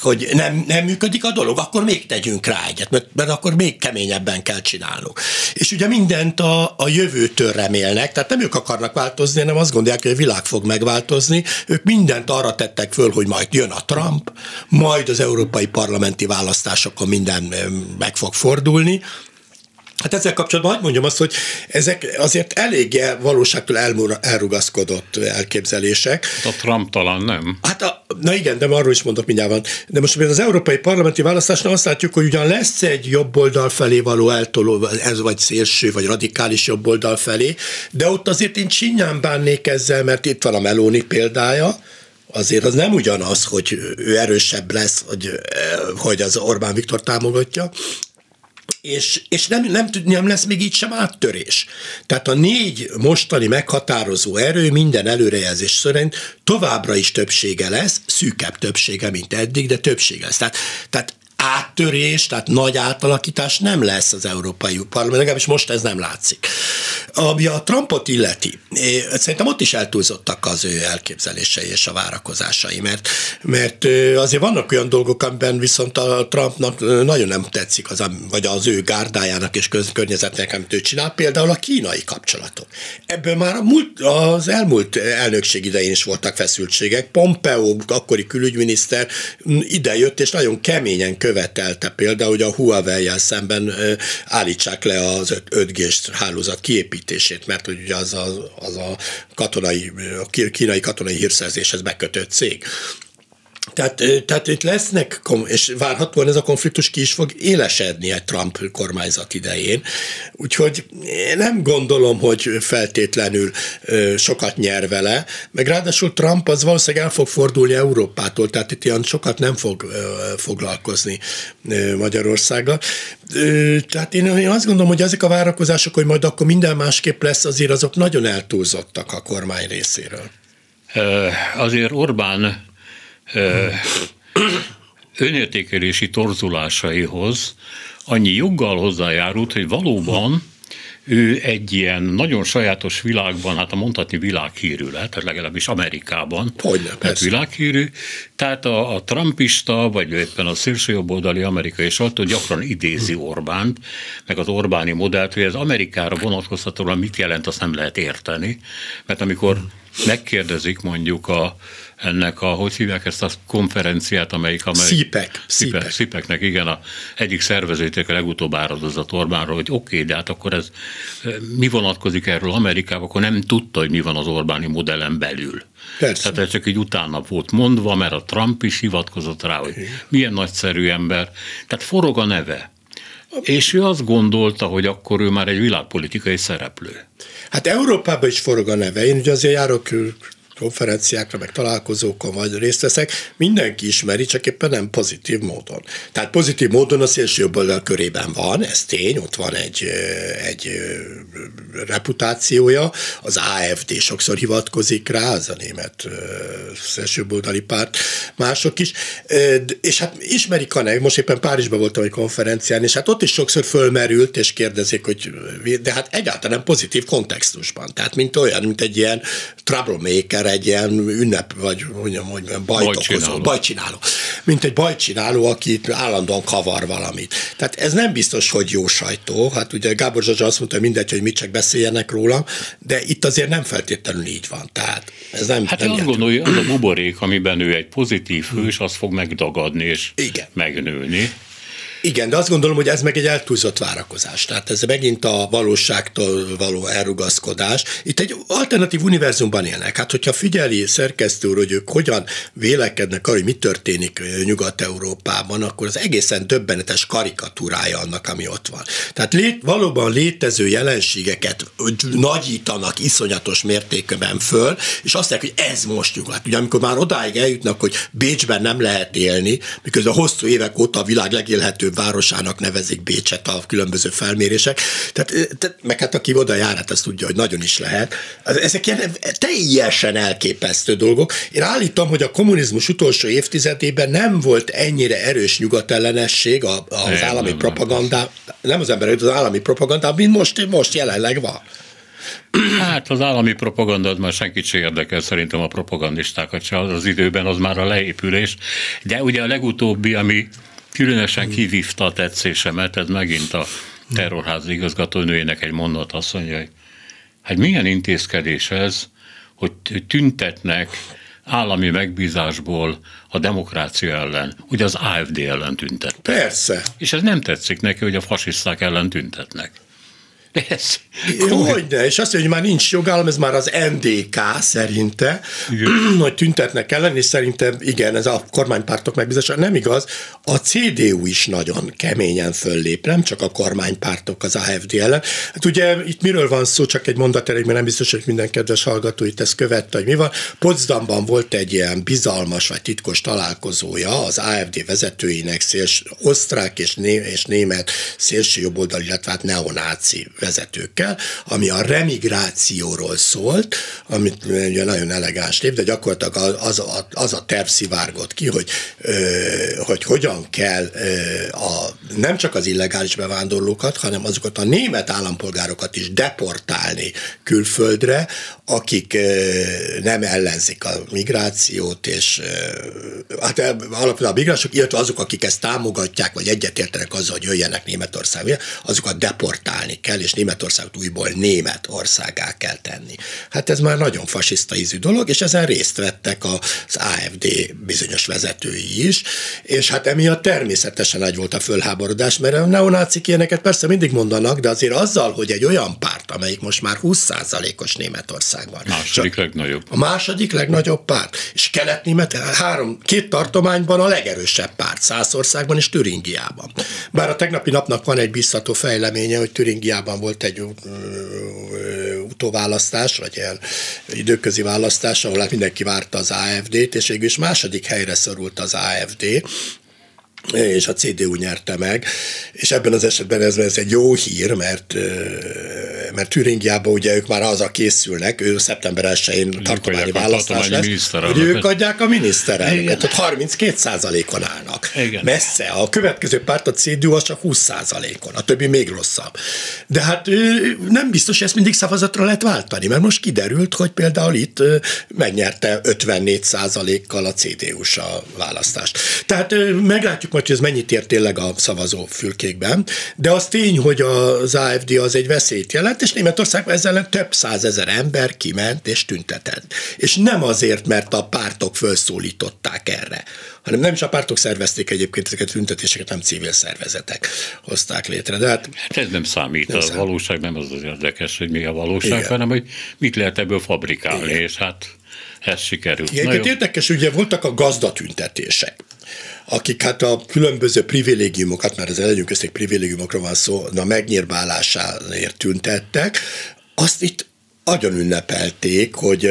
hogy nem, nem működik a dolog, akkor még tegyünk rá egyet, mert, mert akkor még keményebben kell csinálnunk. És ugye mindent a, a jövőtől remélnek, tehát nem ők akarnak változni, hanem azt gondolják, hogy a világ fog megváltozni. Ők mindent arra tettek föl, hogy majd jön a Trump, majd az európai parlamenti választásokon minden meg fog fordulni, Hát ezzel kapcsolatban hagyd mondjam azt, hogy ezek azért eléggé valóságtól elrugaszkodott elképzelések. A Trump talán nem. Hát a, na igen, de arról is mondok mindjárt van. De most az európai parlamenti választásnál azt látjuk, hogy ugyan lesz egy jobb oldal felé való eltoló, ez vagy szélső, vagy radikális jobb oldal felé, de ott azért én csinyán bánnék ezzel, mert itt van a Meloni példája, azért az nem ugyanaz, hogy ő erősebb lesz, hogy, hogy az Orbán Viktor támogatja, és, és nem, nem, nem lesz még így sem áttörés. Tehát a négy mostani meghatározó erő minden előrejelzés szerint továbbra is többsége lesz, szűkebb többsége, mint eddig, de többsége lesz. Tehát, tehát áttörés, tehát nagy átalakítás nem lesz az Európai Parlament, legalábbis most ez nem látszik. Ami a Trumpot illeti, szerintem ott is eltúlzottak az ő elképzelései és a várakozásai, mert, mert azért vannak olyan dolgok, amiben viszont a Trumpnak nagyon nem tetszik, az, vagy az ő gárdájának és környezetnek, amit ő csinál, például a kínai kapcsolatok. Ebből már a múlt, az elmúlt elnökség idején is voltak feszültségek. Pompeo, akkori külügyminiszter idejött, és nagyon keményen követelte például, hogy a Huawei-jel szemben állítsák le az 5G-s hálózat kiépítését, mert ugye az a, az a katonai, a kínai katonai hírszerzéshez bekötött cég. Tehát, tehát itt lesznek, és várhatóan ez a konfliktus ki is fog élesedni egy Trump kormányzat idején. Úgyhogy én nem gondolom, hogy feltétlenül sokat nyer vele, meg ráadásul Trump az valószínűleg el fog fordulni Európától, tehát itt ilyen sokat nem fog foglalkozni Magyarországgal. Tehát én, én azt gondolom, hogy ezek a várakozások, hogy majd akkor minden másképp lesz, azért azok nagyon eltúlzottak a kormány részéről. Azért Orbán önértékelési torzulásaihoz annyi joggal hozzájárult, hogy valóban ő egy ilyen nagyon sajátos világban, hát a mondhatni világhírű lett, tehát legalábbis Amerikában. Hogyne, tehát világhírű. Tehát a, a trumpista, vagy éppen a szélsőjobboldali amerikai sajtó gyakran idézi Orbánt, meg az Orbáni modellt, hogy ez Amerikára vonatkoztatóan mit jelent, azt nem lehet érteni. Mert amikor megkérdezik mondjuk a, ennek a, hogy hívják ezt a konferenciát, amelyik... amelyik Szipek. Szipek. Szipeknek, igen, a egyik szervezőték a legutóbb áradozott Orbánról, hogy oké, okay, de hát akkor ez mi vonatkozik erről Amerikában, akkor nem tudta, hogy mi van az Orbáni modellen belül. Persze. Tehát ez csak egy utána volt mondva, mert a Trump is hivatkozott rá, hogy milyen nagyszerű ember. Tehát forog a neve. És ő azt gondolta, hogy akkor ő már egy világpolitikai szereplő. Hát Európában is forog a neve. Én ugye azért járok konferenciákra, meg találkozókon vagy részt veszek, mindenki ismeri, csak éppen nem pozitív módon. Tehát pozitív módon a szélső oldal körében van, ez tény, ott van egy, egy reputációja, az AFD sokszor hivatkozik rá, az a német szélsőboldali párt, mások is, és hát ismerik a most éppen Párizsban voltam egy konferencián, és hát ott is sokszor fölmerült, és kérdezik, hogy de hát egyáltalán pozitív kontextusban, tehát mint olyan, mint egy ilyen troublemaker, egy ilyen ünnep, vagy mondjam, hogy bajtokozó, bajcsináló. Mint egy bajcsináló, aki állandóan kavar valamit. Tehát ez nem biztos, hogy jó sajtó. Hát ugye Gábor Zsazsa azt mondta, hogy mindegy, hogy mit csak beszéljenek róla, de itt azért nem feltétlenül így van. Tehát ez nem, hát nem azt gondolja, az a buborék, amiben ő egy pozitív hős, az fog megdagadni és Igen. megnőni. Igen, de azt gondolom, hogy ez meg egy eltúlzott várakozás. Tehát ez megint a valóságtól való elrugaszkodás. Itt egy alternatív univerzumban élnek. Hát, hogyha figyeli szerkesztő úr, hogy ők hogyan vélekednek arra, hogy mi történik Nyugat-Európában, akkor az egészen döbbenetes karikatúrája annak, ami ott van. Tehát lét, valóban létező jelenségeket nagyítanak iszonyatos mértékben föl, és azt mondják, hogy ez most nyugat. Ugye amikor már odáig eljutnak, hogy Bécsben nem lehet élni, miközben hosszú évek óta a világ városának nevezik Bécset a különböző felmérések. Tehát, tehát meg hát aki oda jár, hát azt tudja, hogy nagyon is lehet. Ezek ilyen teljesen elképesztő dolgok. Én állítom, hogy a kommunizmus utolsó évtizedében nem volt ennyire erős nyugatellenesség az nem, állami nem, propaganda, nem az emberek, az állami propaganda, mint most, most jelenleg van. Hát az állami propaganda az már senkit sem érdekel, szerintem a propagandistákat se az időben, az már a leépülés. De ugye a legutóbbi, ami különösen kivívta a tetszésemet, ez megint a terrorház igazgatónőjének egy mondat azt mondja, hogy hát milyen intézkedés ez, hogy tüntetnek állami megbízásból a demokrácia ellen, ugye az AFD ellen tüntettek. Persze. És ez nem tetszik neki, hogy a fasiszták ellen tüntetnek. Ez hogy de, és azt mondja, hogy már nincs jogállam, ez már az NDK szerinte, igen. hogy tüntetnek ellen, és szerintem igen, ez a kormánypártok megbízása nem igaz. A CDU is nagyon keményen föllép, nem csak a kormánypártok az AFD ellen. Hát ugye itt miről van szó, csak egy mondat elég, mert nem biztos, hogy minden kedves hallgató itt ezt követte, hogy mi van. Potsdamban volt egy ilyen bizalmas vagy titkos találkozója az AFD vezetőinek, széls, osztrák és, né, és német szélső jobboldal, illetve hát neonáci vezetőkkel, ami a remigrációról szólt, amit ugye nagyon elegáns név, de gyakorlatilag az a, az a terv szivárgott ki, hogy, hogy hogyan kell a, nem csak az illegális bevándorlókat, hanem azokat a német állampolgárokat is deportálni külföldre, akik nem ellenzik a migrációt, és hát alapvetően a migránsok, illetve azok, akik ezt támogatják, vagy egyetértenek azzal, hogy jöjjenek Németországba, azokat deportálni kell, és Németországot újból Németországá kell tenni. Hát ez már nagyon fasiszta ízű dolog, és ezen részt vettek az AFD bizonyos vezetői is, és hát emiatt természetesen nagy volt a fölháborodás, mert a neonácik ilyeneket persze mindig mondanak, de azért azzal, hogy egy olyan párt, amelyik most már 20%-os Németországban. Második legnagyobb. A második legnagyobb párt. És kelet-német három, két tartományban a legerősebb párt, Szászországban és Türingiában. Bár a tegnapi napnak van egy biztató fejleménye, hogy Türingiában volt egy utóválasztás, vagy ilyen időközi választás, ahol hát mindenki várta az AFD-t, és végül is második helyre szorult az AFD, és a CDU nyerte meg, és ebben az esetben ez, ez egy jó hír, mert mert Türingiában ugye ők már a készülnek, ő szeptember 1-én tartományi választás lesz, hogy ők adják a miniszterelnöket, tehát 32 on állnak. Igen. Messze. A következő párt, a CDU, az csak 20 on a többi még rosszabb. De hát nem biztos, hogy ezt mindig szavazatra lehet váltani, mert most kiderült, hogy például itt megnyerte 54 kal a CDU-s a választást. Tehát meglátjuk majd, hogy ez mennyit ér tényleg a szavazó fülkékben, de az tény, hogy az AFD az egy veszélyt jelent, és Németországban ezzel több százezer ember kiment és tüntetett. És nem azért, mert a pártok felszólították erre, hanem nem is a pártok szervezték egyébként ezeket a tüntetéseket, nem civil szervezetek hozták létre. De hát, hát ez nem számít, nem a számít. valóság nem az az érdekes, hogy mi a valóság, Igen. hanem hogy mit lehet ebből fabrikálni, Igen. és hát ez sikerült. Igen, érdekes, ugye voltak a gazdatüntetések akik hát a különböző privilégiumokat, mert az legyünk közték privilégiumokról van szó, a megnyírválásáért tüntettek, azt itt nagyon ünnepelték, hogy,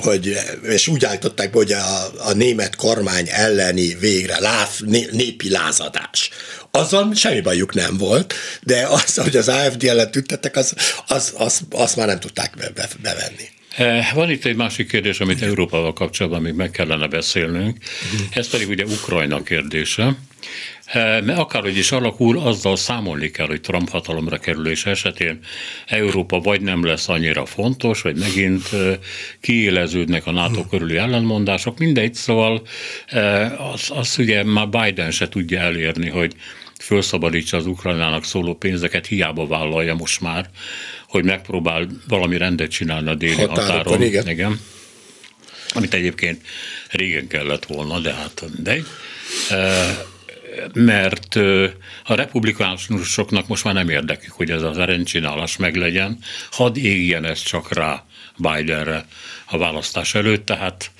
hogy, és úgy állították be, hogy a, a német kormány elleni végre láv, népi lázadás. Azzal semmi bajuk nem volt, de az, hogy az AFD ellen tüntettek, az, az, az, az már nem tudták be, be, bevenni. Eh, van itt egy másik kérdés, amit. Európával kapcsolatban még meg kellene beszélnünk, ez pedig ugye Ukrajna kérdése. Eh, mert akárhogy is alakul, azzal számolni kell, hogy Trump hatalomra kerülés esetén Európa vagy nem lesz annyira fontos, vagy megint eh, kiéleződnek a NATO körüli ellenmondások, mindegy, szóval az, az ugye már Biden se tudja elérni, hogy felszabadítsa az Ukrajnának szóló pénzeket, hiába vállalja most már, hogy megpróbál valami rendet csinálni a déli Határokon, határon. Igen. igen. Amit egyébként régen kellett volna, de hát de. mert a republikánusoknak most már nem érdekük, hogy ez az rendcsinálás meglegyen, hadd égjen ez csak rá Bidenre a választás előtt, tehát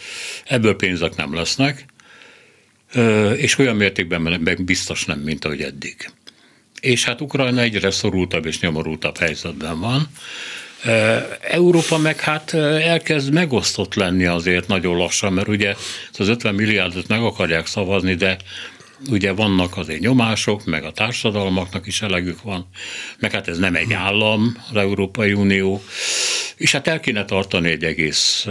ebből pénzek nem lesznek, és olyan mértékben meg biztos nem, mint ahogy eddig. És hát Ukrajna egyre szorultabb és nyomorultabb helyzetben van. Európa meg hát elkezd megosztott lenni azért nagyon lassan, mert ugye az 50 milliárdot meg akarják szavazni, de ugye vannak azért nyomások, meg a társadalmaknak is elegük van, meg hát ez nem egy állam, az Európai Unió, és hát el kéne tartani egy egész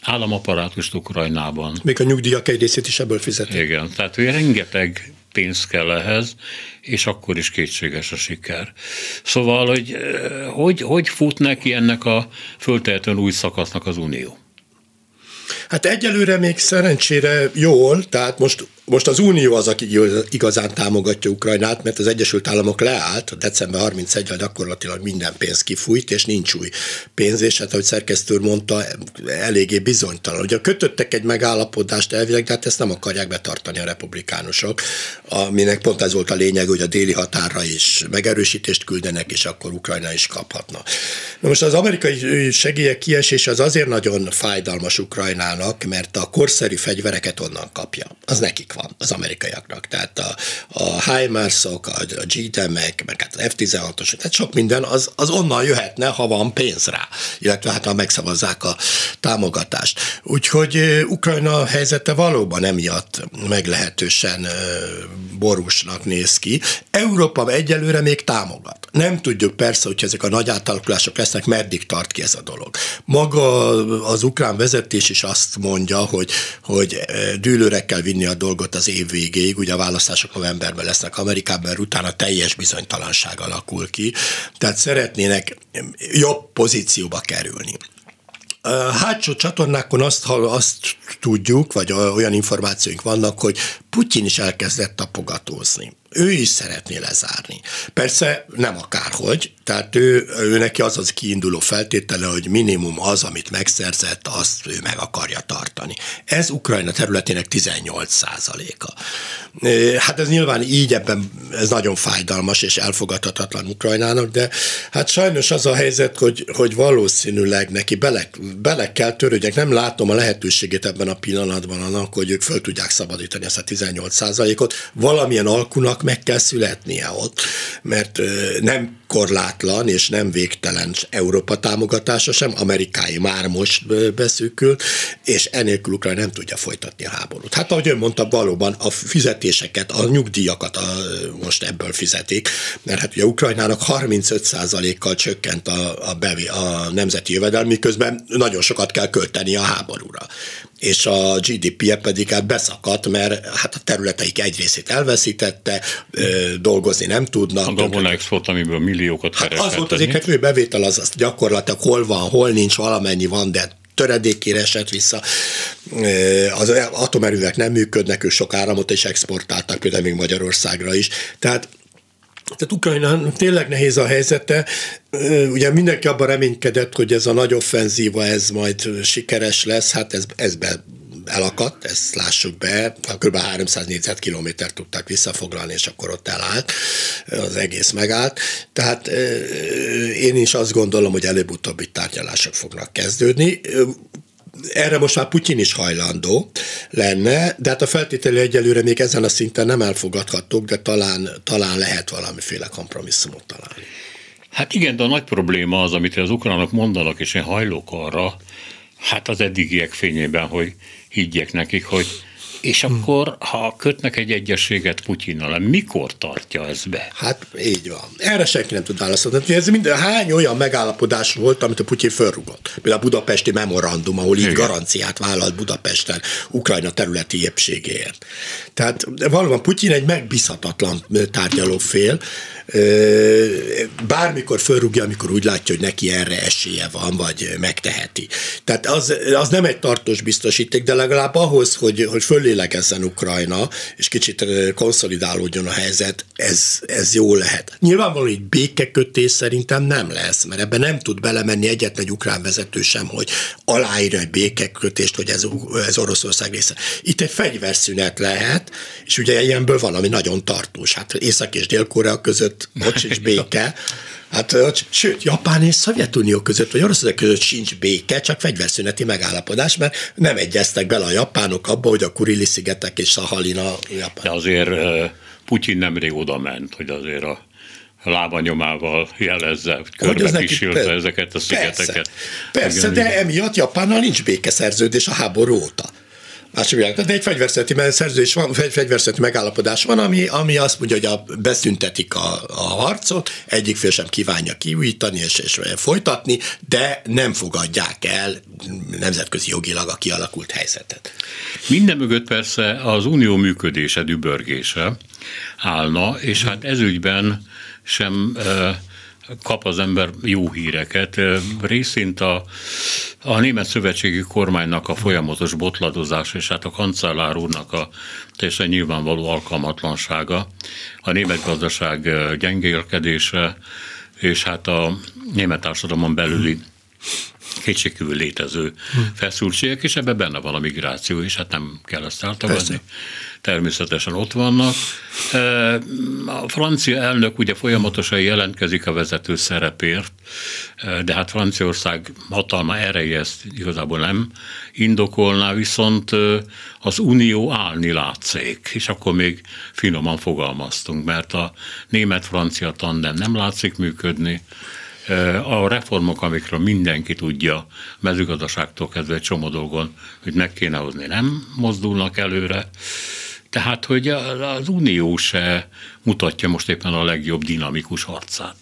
államaparátust Ukrajnában. Még a nyugdíjak egy részét is ebből fizetik. Igen, tehát hogy rengeteg pénz kell ehhez, és akkor is kétséges a siker. Szóval, hogy hogy, hogy fut neki ennek a föltehetően új szakasznak az Unió? Hát egyelőre még szerencsére jól, tehát most most az Unió az, aki igazán támogatja Ukrajnát, mert az Egyesült Államok leállt, december 31-ben gyakorlatilag minden pénz kifújt, és nincs új pénz, és hát ahogy szerkesztő mondta, eléggé bizonytalan. Ugye kötöttek egy megállapodást elvileg, de hát ezt nem akarják betartani a republikánusok, aminek pont ez volt a lényeg, hogy a déli határra is megerősítést küldenek, és akkor Ukrajna is kaphatna. Na most az amerikai segélyek kiesése az azért nagyon fájdalmas Ukrajnának, mert a korszerű fegyvereket onnan kapja. Az nekik van az amerikaiaknak. Tehát a, a HIMARS-ok, a, a GTM-ek, meg hát az F-16-os, tehát sok minden az, az onnan jöhetne, ha van pénz rá, illetve hát ha megszavazzák a támogatást. Úgyhogy Ukrajna helyzete valóban emiatt meglehetősen borúsnak néz ki. Európa egyelőre még támogat. Nem tudjuk persze, hogy ezek a nagy átalakulások lesznek, meddig tart ki ez a dolog. Maga az ukrán vezetés is azt mondja, hogy, hogy dűlőre kell vinni a dolgot az év végéig, ugye a választások novemberben lesznek Amerikában, mert utána teljes bizonytalanság alakul ki, tehát szeretnének jobb pozícióba kerülni. Hátsó csatornákon azt, azt tudjuk, vagy olyan információink vannak, hogy Putyin is elkezdett tapogatózni ő is szeretné lezárni. Persze nem akárhogy, tehát ő, ő neki az az kiinduló feltétele, hogy minimum az, amit megszerzett, azt ő meg akarja tartani. Ez Ukrajna területének 18 százaléka. Hát ez nyilván így ebben ez nagyon fájdalmas és elfogadhatatlan Ukrajnának, de hát sajnos az a helyzet, hogy, hogy valószínűleg neki bele, bele kell törődjek. Nem látom a lehetőségét ebben a pillanatban annak, hogy ők föl tudják szabadítani ezt a 18 százalékot. Valamilyen alkunak meg kell születnie ott, mert nem korlátlan és nem végtelen Európa támogatása sem, amerikai már most beszűkült, és enélkül Ukrajna nem tudja folytatni a háborút. Hát ahogy ön mondta, valóban a fizetéseket, a nyugdíjakat a, most ebből fizetik, mert hát ugye Ukrajnának 35%-kal csökkent a, a, bevi, a nemzeti jövedelmi, közben nagyon sokat kell költeni a háborúra és a GDP-je pedig hát beszakadt, mert hát a területeik egy részét elveszítette, dolgozni nem tudnak. A gabona export, amiből milliókat hát Az volt az ékető bevétel, az, az gyakorlatilag hol van, hol nincs, valamennyi van, de töredékére esett vissza. Az atomerővek nem működnek, ők sok áramot is exportáltak, például még Magyarországra is. Tehát tehát Ukrajna tényleg nehéz a helyzete. Ugye mindenki abban reménykedett, hogy ez a nagy offenzíva, ez majd sikeres lesz, hát ez, ez be elakadt, ezt lássuk be, kb. 300 négyzetkilométert tudták visszafoglalni, és akkor ott elállt, az egész megállt. Tehát én is azt gondolom, hogy előbb-utóbb itt tárgyalások fognak kezdődni erre most már Putyin is hajlandó lenne, de hát a feltételi egyelőre még ezen a szinten nem elfogadhatók, de talán, talán lehet valamiféle kompromisszumot találni. Hát igen, de a nagy probléma az, amit az ukránok mondanak, és én hajlok arra, hát az eddigiek fényében, hogy higgyek nekik, hogy és akkor, ha kötnek egy egyességet Putyinnal, mikor tartja ez be? Hát így van. Erre senki nem tud válaszolni. Ez minden, hány olyan megállapodás volt, amit a Putyin fölrugott? Például a budapesti memorandum, ahol így Igen. garanciát vállalt Budapesten Ukrajna területi épségéért. Tehát valóban Putyin egy megbízhatatlan tárgyaló fél, bármikor fölrúgja, amikor úgy látja, hogy neki erre esélye van, vagy megteheti. Tehát az, az nem egy tartós biztosíték, de legalább ahhoz, hogy, hogy föllé fellélegezzen Ukrajna, és kicsit konszolidálódjon a helyzet, ez, ez jó lehet. Nyilvánvalóan egy békekötés szerintem nem lesz, mert ebben nem tud belemenni egyetlen egy ukrán vezető sem, hogy aláírja egy békekötést, hogy ez, ez Oroszország része. Itt egy fegyverszünet lehet, és ugye ilyenből valami nagyon tartós. Hát Észak és Dél-Korea között ott sincs béke, Hát, sőt, Japán és Szovjetunió között, vagy Oroszország között sincs béke, csak fegyverszüneti megállapodás, mert nem egyeztek bele a japánok abba, hogy a Kurili szigetek és Szahalina Japán. De azért Putyin nemrég oda ment, hogy azért a lábanyomával jelezze, körbe kísérte ezeket a szigeteket. Persze, persze de emiatt Japánnal nincs békeszerződés a háború óta. Második világ. De egy fegyverszeti szerződés van, egy fegyverszeti megállapodás van, ami, ami azt mondja, hogy a, beszüntetik a, a harcot, egyik fél sem kívánja kiújítani és, és folytatni, de nem fogadják el nemzetközi jogilag a kialakult helyzetet. Minden mögött persze az unió működése, dübörgése állna, és hát ezügyben sem kap az ember jó híreket. Részint a, a német szövetségi kormánynak a folyamatos botladozás, és hát a kancellár úrnak a teljesen nyilvánvaló alkalmatlansága, a német gazdaság gyengélkedése, és hát a német társadalomon belüli kétségkívül létező feszültségek, és ebben benne van a migráció, és hát nem kell ezt eltagadni. Természetesen ott vannak. A francia elnök ugye folyamatosan jelentkezik a vezető szerepért, de hát Franciaország hatalma ereje ezt igazából nem indokolná, viszont az unió állni látszik, és akkor még finoman fogalmaztunk, mert a német-francia tandem nem látszik működni, a reformok, amikről mindenki tudja, mezőgazdaságtól kezdve egy csomó dolgon, hogy meg kéne hozni, nem mozdulnak előre. Tehát, hogy az Unió se mutatja most éppen a legjobb dinamikus harcát.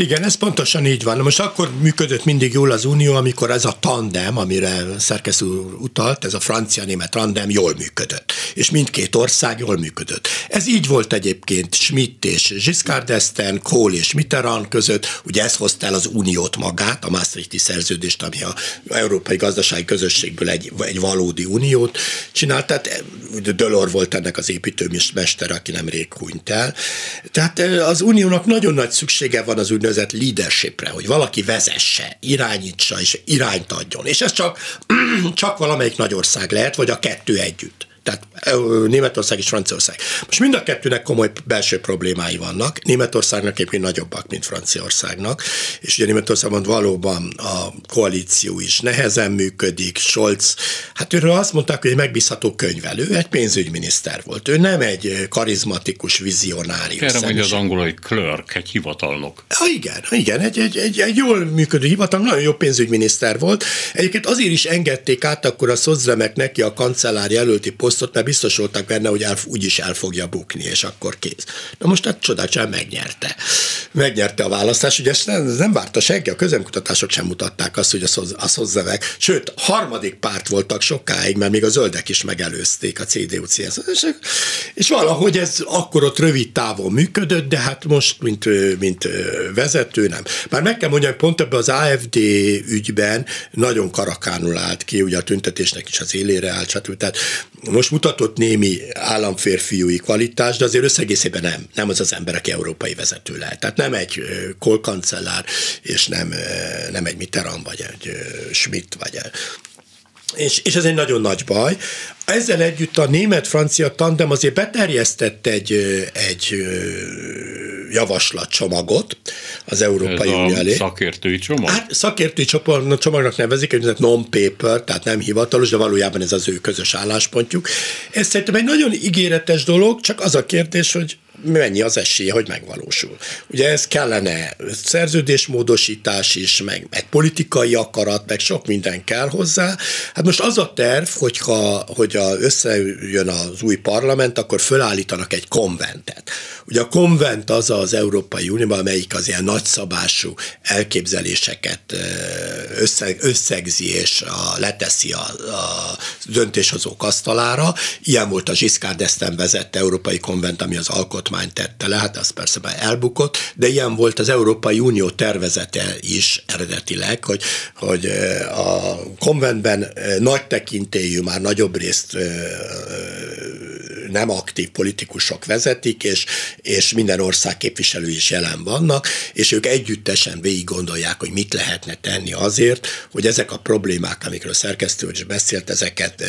Igen, ez pontosan így van. Most akkor működött mindig jól az Unió, amikor ez a tandem, amire szerkesztő utalt, ez a francia-német tandem jól működött. És mindkét ország jól működött. Ez így volt egyébként Schmidt és Giscard d'Estaing, Kohl és Mitterrand között. Ugye ez hozta el az Uniót magát, a Maastrichti szerződést, ami a Európai Gazdasági Közösségből egy, egy valódi uniót csinált. Tehát Dölor volt ennek az építőmester, aki nemrég hunyt el. Tehát az uniónak nagyon nagy szüksége van az úgynevezett leadershipre, hogy valaki vezesse, irányítsa és irányt adjon. És ez csak, csak valamelyik nagy ország lehet, vagy a kettő együtt tehát Németország és Franciaország. Most mind a kettőnek komoly belső problémái vannak. Németországnak egyébként nagyobbak, mint Franciaországnak, és ugye Németországban valóban a koalíció is nehezen működik. Scholz, hát őről azt mondták, hogy egy megbízható könyvelő, egy pénzügyminiszter volt. Ő nem egy karizmatikus vizionárius. Erre mondja az angol, hogy clerk, egy hivatalnok. Ha, igen, igen, egy, egy, egy, egy jól működő hivatal, nagyon jó pénzügyminiszter volt. Egyébként azért is engedték át akkor a Szozremek neki a kancellár jelölti poszt, posztot, mert biztos voltak benne, hogy el, úgyis el fogja bukni, és akkor kész. Na most hát csodát megnyerte. Megnyerte a választás, ugye ezt nem, nem várta senki, a közemkutatások sem mutatták azt, hogy a szozzevek, sőt, harmadik párt voltak sokáig, mert még a zöldek is megelőzték a CDU CSZ. És, és valahogy ez akkor ott rövid távon működött, de hát most, mint, mint vezető, nem. Már meg kell mondjam, hogy pont ebben az AFD ügyben nagyon karakánul állt ki, ugye a tüntetésnek is az élére állt, stb. Tehát most mutatott némi államférfiúi kvalitás, de azért összegészében nem. Nem az az ember, aki európai vezető lehet. Tehát nem egy kolkancellár, és nem, nem egy Mitterrand, vagy egy Schmidt, vagy és, és ez egy nagyon nagy baj. Ezzel együtt a német-francia tandem azért beterjesztett egy, egy javaslatcsomagot az Európai Unió elé. szakértői csomag? Hát szakértői csomagnak nevezik, egy non-paper, tehát nem hivatalos, de valójában ez az ő közös álláspontjuk. Ez szerintem egy nagyon ígéretes dolog, csak az a kérdés, hogy mennyi az esélye, hogy megvalósul. Ugye ez kellene szerződésmódosítás is, meg, meg politikai akarat, meg sok minden kell hozzá. Hát most az a terv, hogyha, hogy a, összejön az új parlament, akkor fölállítanak egy konventet. Ugye a konvent az az Európai Unióban, amelyik az ilyen nagyszabású elképzeléseket összeg, összegzi és a, leteszi a, a döntéshozók asztalára. Ilyen volt a Giscard d'Estaing vezette Európai Konvent, ami az alkot alkotmányt tette le, hát az persze már elbukott, de ilyen volt az Európai Unió tervezete is eredetileg, hogy, hogy a konventben nagy tekintélyű, már nagyobb részt nem aktív politikusok vezetik, és, és minden ország képviselő is jelen vannak, és ők együttesen végig gondolják, hogy mit lehetne tenni azért, hogy ezek a problémák, amikről szerkesztő is beszélt, ezeket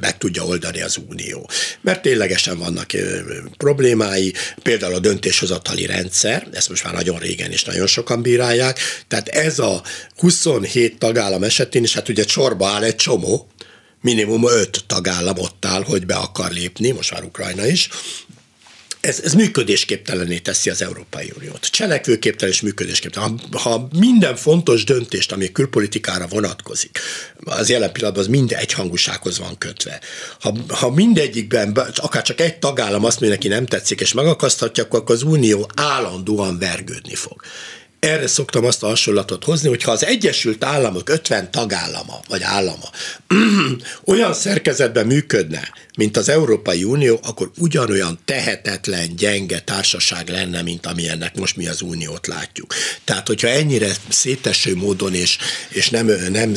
meg tudja oldani az Unió. Mert ténylegesen vannak problémái, például a döntéshozatali rendszer, ezt most már nagyon régen is nagyon sokan bírálják, tehát ez a 27 tagállam esetén is, hát ugye sorba áll egy csomó, minimum öt tagállam ott áll, hogy be akar lépni, most már Ukrajna is, ez, ez működésképtelené teszi az Európai Uniót. Cselekvőképtelen és működésképtelen. Ha, ha minden fontos döntést, ami külpolitikára vonatkozik, az jelen pillanatban az mind egyhangúsághoz van kötve. Ha, ha mindegyikben, akár csak egy tagállam azt mondja, neki nem tetszik, és megakaszthatja, akkor az Unió állandóan vergődni fog erre szoktam azt a hasonlatot hozni, hogy ha az Egyesült Államok 50 tagállama, vagy állama olyan szerkezetben működne, mint az Európai Unió, akkor ugyanolyan tehetetlen, gyenge társaság lenne, mint amilyennek most mi az Uniót látjuk. Tehát, hogyha ennyire széteső módon és, és nem, nem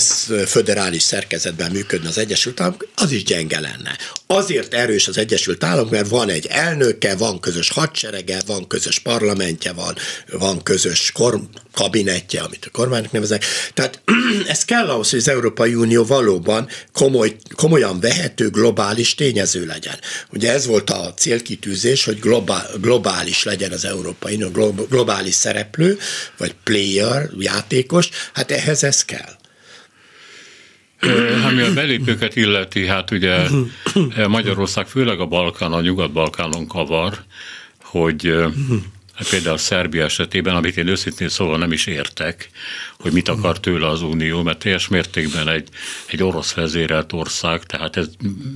föderális szerkezetben működne az Egyesült Államok, az is gyenge lenne. Azért erős az Egyesült Államok, mert van egy elnöke, van közös hadserege, van közös parlamentje, van, van közös kor, kabinetje, amit a kormánynak nevezek. Tehát ez kell ahhoz, hogy az Európai Unió valóban komoly, komolyan vehető globális tényező legyen. Ugye ez volt a célkitűzés, hogy globál, globális legyen az Európai Unió, globális szereplő, vagy player, játékos, hát ehhez ez kell. Ami a belépőket illeti, hát ugye Magyarország főleg a Balkán, a Nyugat-Balkánon kavar, hogy Hát például Szerbia esetében, amit én őszintén szóval nem is értek, hogy mit akar tőle az Unió, mert teljes mértékben egy, egy orosz vezérelt ország, tehát ez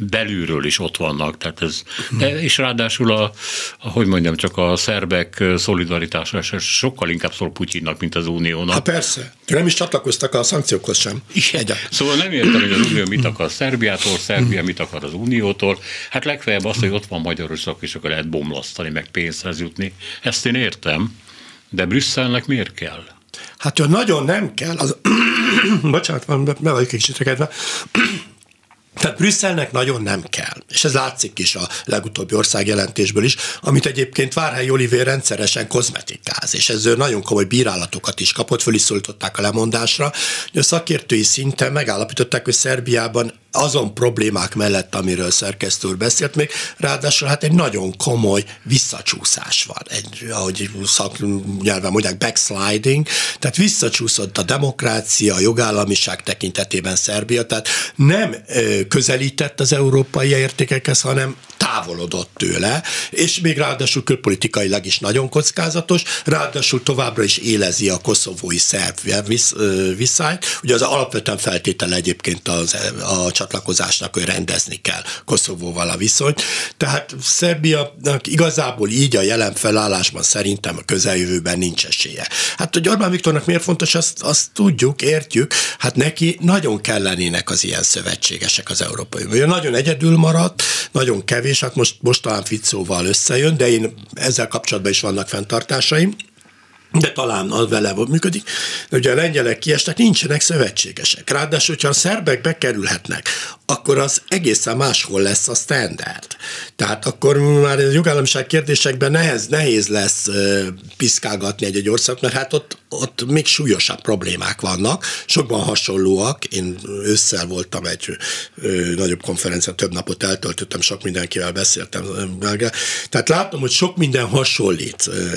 belülről is ott vannak, tehát ez, de, és ráadásul a, a, hogy mondjam, csak a szerbek szolidaritása sokkal inkább szól Putyinnak, mint az Uniónak. Hát persze, nem is csatlakoztak a szankciókhoz sem. Igen. Szóval nem értem, hogy az Unió mit akar Szerbiától, Szerbia mit akar az Uniótól. Hát legfeljebb az, hogy ott van Magyarország, és akkor lehet bomlasztani, meg pénzhez jutni. Ezt én értem, de Brüsszelnek miért kell? Hát, hogy nagyon nem kell, az... Bocsánat, van, be, be vagyok kicsit tehát Brüsszelnek nagyon nem kell, és ez látszik is a legutóbbi országjelentésből is, amit egyébként Várhely Olivér rendszeresen kozmetikáz, és ez nagyon komoly bírálatokat is kapott, föl is szólították a lemondásra, a szakértői szinten megállapították, hogy Szerbiában azon problémák mellett, amiről szerkesztő úr beszélt még, ráadásul hát egy nagyon komoly visszacsúszás van, egy, ahogy szaknyelven mondják, backsliding, tehát visszacsúszott a demokrácia, a jogállamiság tekintetében Szerbia, tehát nem közelített az európai értékekhez, hanem távolodott tőle, és még ráadásul külpolitikailag is nagyon kockázatos, ráadásul továbbra is élezi a koszovói szerb viszályt. Ugye az alapvetően feltétele egyébként az, a csatlakozásnak, hogy rendezni kell Koszovóval a viszonyt. Tehát Szerbianak igazából így a jelen felállásban szerintem a közeljövőben nincs esélye. Hát, hogy Orbán Viktornak miért fontos, azt, azt tudjuk, értjük, hát neki nagyon kellenének az ilyen szövetségesek az Európai Unió. Nagyon egyedül maradt, nagyon kevés, hát most, most talán Ficóval összejön, de én ezzel kapcsolatban is vannak fenntartásaim de talán az vele működik. De ugye a lengyelek kiestek, nincsenek szövetségesek. Ráadásul, hogyha a szerbek bekerülhetnek, akkor az egészen máshol lesz a standard. Tehát akkor már a jogállamiság kérdésekben nehéz, nehéz lesz piszkálgatni egy-egy ország, mert hát ott, ott még súlyosabb problémák vannak, sokban hasonlóak. Én ősszel voltam egy ö, nagyobb konferencián, több napot eltöltöttem, sok mindenkivel beszéltem. Tehát látom, hogy sok minden hasonlít ö,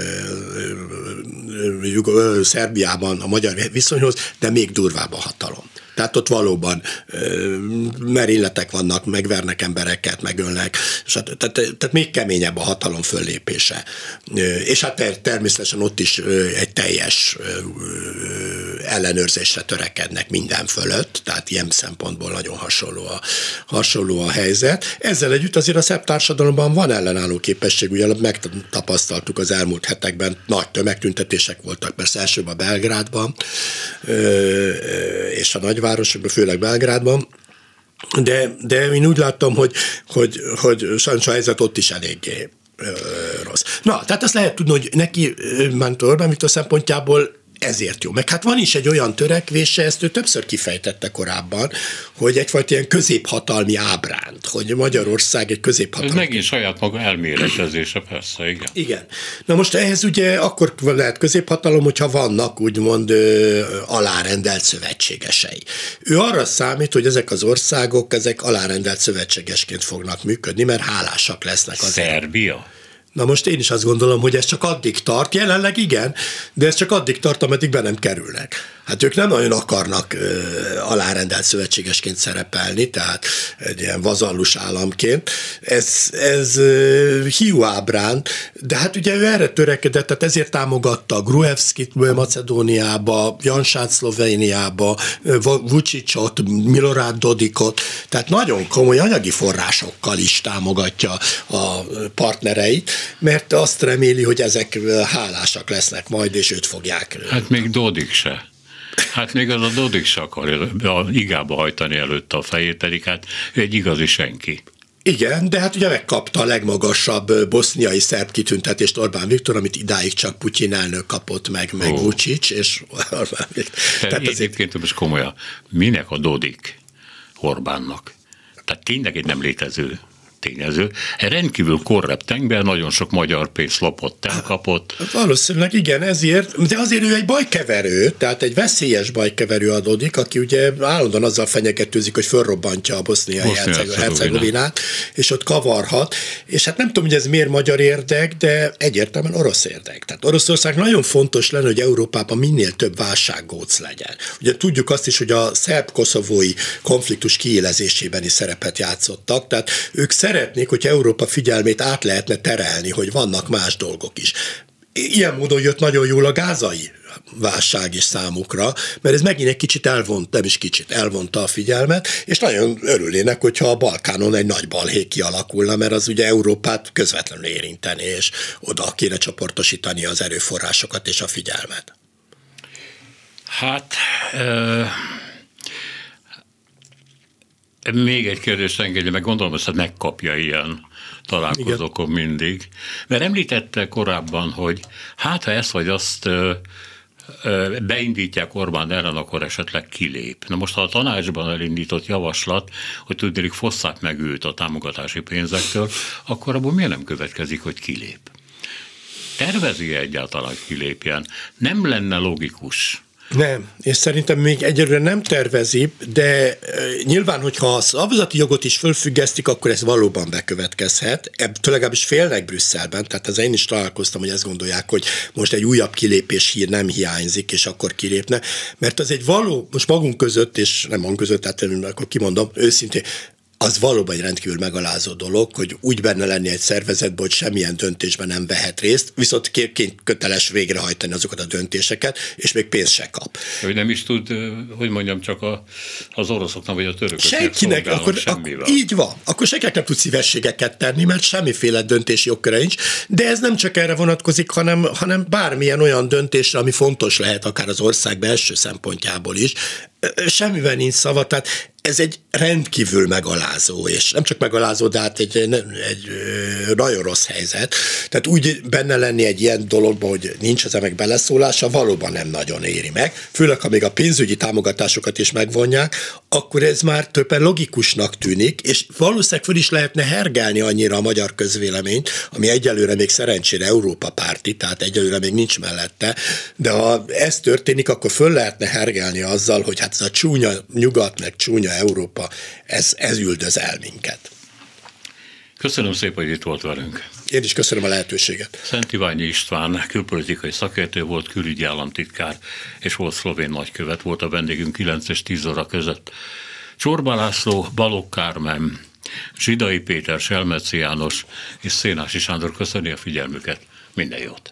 ö, Szerbiában a magyar viszonyhoz, de még durvább a hatalom. Tehát ott valóban merilletek vannak, megvernek embereket, megölnek, tehát, tehát még keményebb a hatalom föllépése. És hát természetesen ott is egy teljes ellenőrzésre törekednek minden fölött, tehát ilyen szempontból nagyon hasonló a, hasonló a helyzet. Ezzel együtt azért a szebb társadalomban van ellenálló képesség, ugye megtapasztaltuk az elmúlt hetekben, nagy tömegtüntetések voltak, persze elsőbb a Belgrádban, és a nagyvárosokban, főleg Belgrádban, de, de én úgy láttam, hogy, hogy, hogy sajnos a helyzet ott is eléggé rossz. Na, tehát azt lehet tudni, hogy neki, Orbán Viktor szempontjából ezért jó. Meg hát van is egy olyan törekvése, ezt ő többször kifejtette korábban, hogy egyfajta ilyen középhatalmi ábránt, hogy Magyarország egy középhatalmi. Ez megint saját maga elméletezése, persze, igen. Igen. Na most ehhez ugye akkor lehet középhatalom, hogyha vannak úgymond ö, alárendelt szövetségesei. Ő arra számít, hogy ezek az országok, ezek alárendelt szövetségesként fognak működni, mert hálásak lesznek az Szerbia? Na most én is azt gondolom, hogy ez csak addig tart, jelenleg igen, de ez csak addig tart, ameddig be nem kerülnek. Hát ők nem nagyon akarnak ö, alárendelt szövetségesként szerepelni, tehát egy ilyen vazallus államként. Ez, ez ö, hiú ábrán, de hát ugye ő erre törekedett, tehát ezért támogatta Gruevskit Macedóniába, Jansát Szlovéniába, Vucicot, Milorad Dodikot, tehát nagyon komoly anyagi forrásokkal is támogatja a partnereit, mert azt reméli, hogy ezek hálásak lesznek majd, és őt fogják. Hát még Dodik se. Hát még az a Dodik se akar a igába hajtani előtte a fejét, pedig hát ő egy igazi senki. Igen, de hát ugye megkapta a legmagasabb boszniai szerb kitüntetést Orbán Viktor, amit idáig csak Putyin elnök kapott meg, meg oh. Vucic, és Orbán Viktor. Tehát egyébként most komolyan, minek a Dodik Orbánnak? Tehát tényleg egy nem létező tényező. Rendkívül korrept ember, nagyon sok magyar pénzt lopott, elkapott. Valószínűleg igen, ezért, de azért ő egy bajkeverő, tehát egy veszélyes bajkeverő adódik, aki ugye állandóan azzal fenyegetőzik, hogy fölrobbantja a boszniai hercegovinát, és ott kavarhat, és hát nem tudom, hogy ez miért magyar érdek, de egyértelműen orosz érdek. Tehát Oroszország nagyon fontos lenne, hogy Európában minél több válsággóc legyen. Ugye tudjuk azt is, hogy a szerb-koszovói konfliktus kiélezésében is szerepet játszottak, tehát ők szeretnék, hogy Európa figyelmét át lehetne terelni, hogy vannak más dolgok is. Ilyen módon jött nagyon jól a gázai válság is számukra, mert ez megint egy kicsit elvont, nem is kicsit, elvonta a figyelmet, és nagyon örülnének, hogyha a Balkánon egy nagy balhé kialakulna, mert az ugye Európát közvetlenül érinteni, és oda kéne csoportosítani az erőforrásokat és a figyelmet. Hát... Uh még egy kérdést engedje meg, gondolom, hogy megkapja ilyen találkozókon Igen. mindig. Mert említette korábban, hogy hát ha ezt vagy azt beindítják Orbán ellen, akkor esetleg kilép. Na most, ha a tanácsban elindított javaslat, hogy tudnék fosszák meg őt a támogatási pénzektől, akkor abból miért nem következik, hogy kilép? Tervezi -e egyáltalán, hogy kilépjen? Nem lenne logikus, nem, és szerintem még egyelőre nem tervezi, de nyilván, hogyha a szavazati jogot is fölfüggesztik, akkor ez valóban bekövetkezhet. Ebből legalábbis félnek Brüsszelben, tehát az én is találkoztam, hogy ezt gondolják, hogy most egy újabb kilépés hír nem hiányzik, és akkor kilépne, mert az egy való, most magunk között, és nem magunk között, tehát akkor kimondom, őszintén, az valóban egy rendkívül megalázó dolog, hogy úgy benne lenni egy szervezetben, hogy semmilyen döntésben nem vehet részt, viszont kérként köteles végrehajtani azokat a döntéseket, és még pénzt se kap. Hogy nem is tud, hogy mondjam, csak a, az oroszoknak vagy a törököknek Senkinek, akkor, akkor, így van, akkor senkinek nem tud szívességeket tenni, mert semmiféle döntési jogköre nincs, de ez nem csak erre vonatkozik, hanem, hanem bármilyen olyan döntésre, ami fontos lehet akár az ország belső szempontjából is, semmivel nincs szava, tehát ez egy rendkívül megalázó, és nem csak megalázó, de hát egy, egy, egy nagyon rossz helyzet. Tehát úgy benne lenni egy ilyen dologban, hogy nincs az emek beleszólása, valóban nem nagyon éri meg. Főleg, ha még a pénzügyi támogatásokat is megvonják, akkor ez már többen logikusnak tűnik, és valószínűleg föl is lehetne hergelni annyira a magyar közvéleményt, ami egyelőre még szerencsére Európa párti, tehát egyelőre még nincs mellette, de ha ez történik, akkor föl lehetne hergelni azzal, hogy hát ez a csúnya nyugat, meg csúnya Európa, ez, ez üldöz el minket. Köszönöm szépen, hogy itt volt velünk. Én is köszönöm a lehetőséget. Szent Iványi István külpolitikai szakértő volt, külügyi államtitkár és volt szlovén nagykövet, volt a vendégünk 9 és 10 óra között. Csorba László, Balogh Kármen, Zsidai Péter, Selmeci János és Szénási Sándor köszöni a figyelmüket. Minden jót!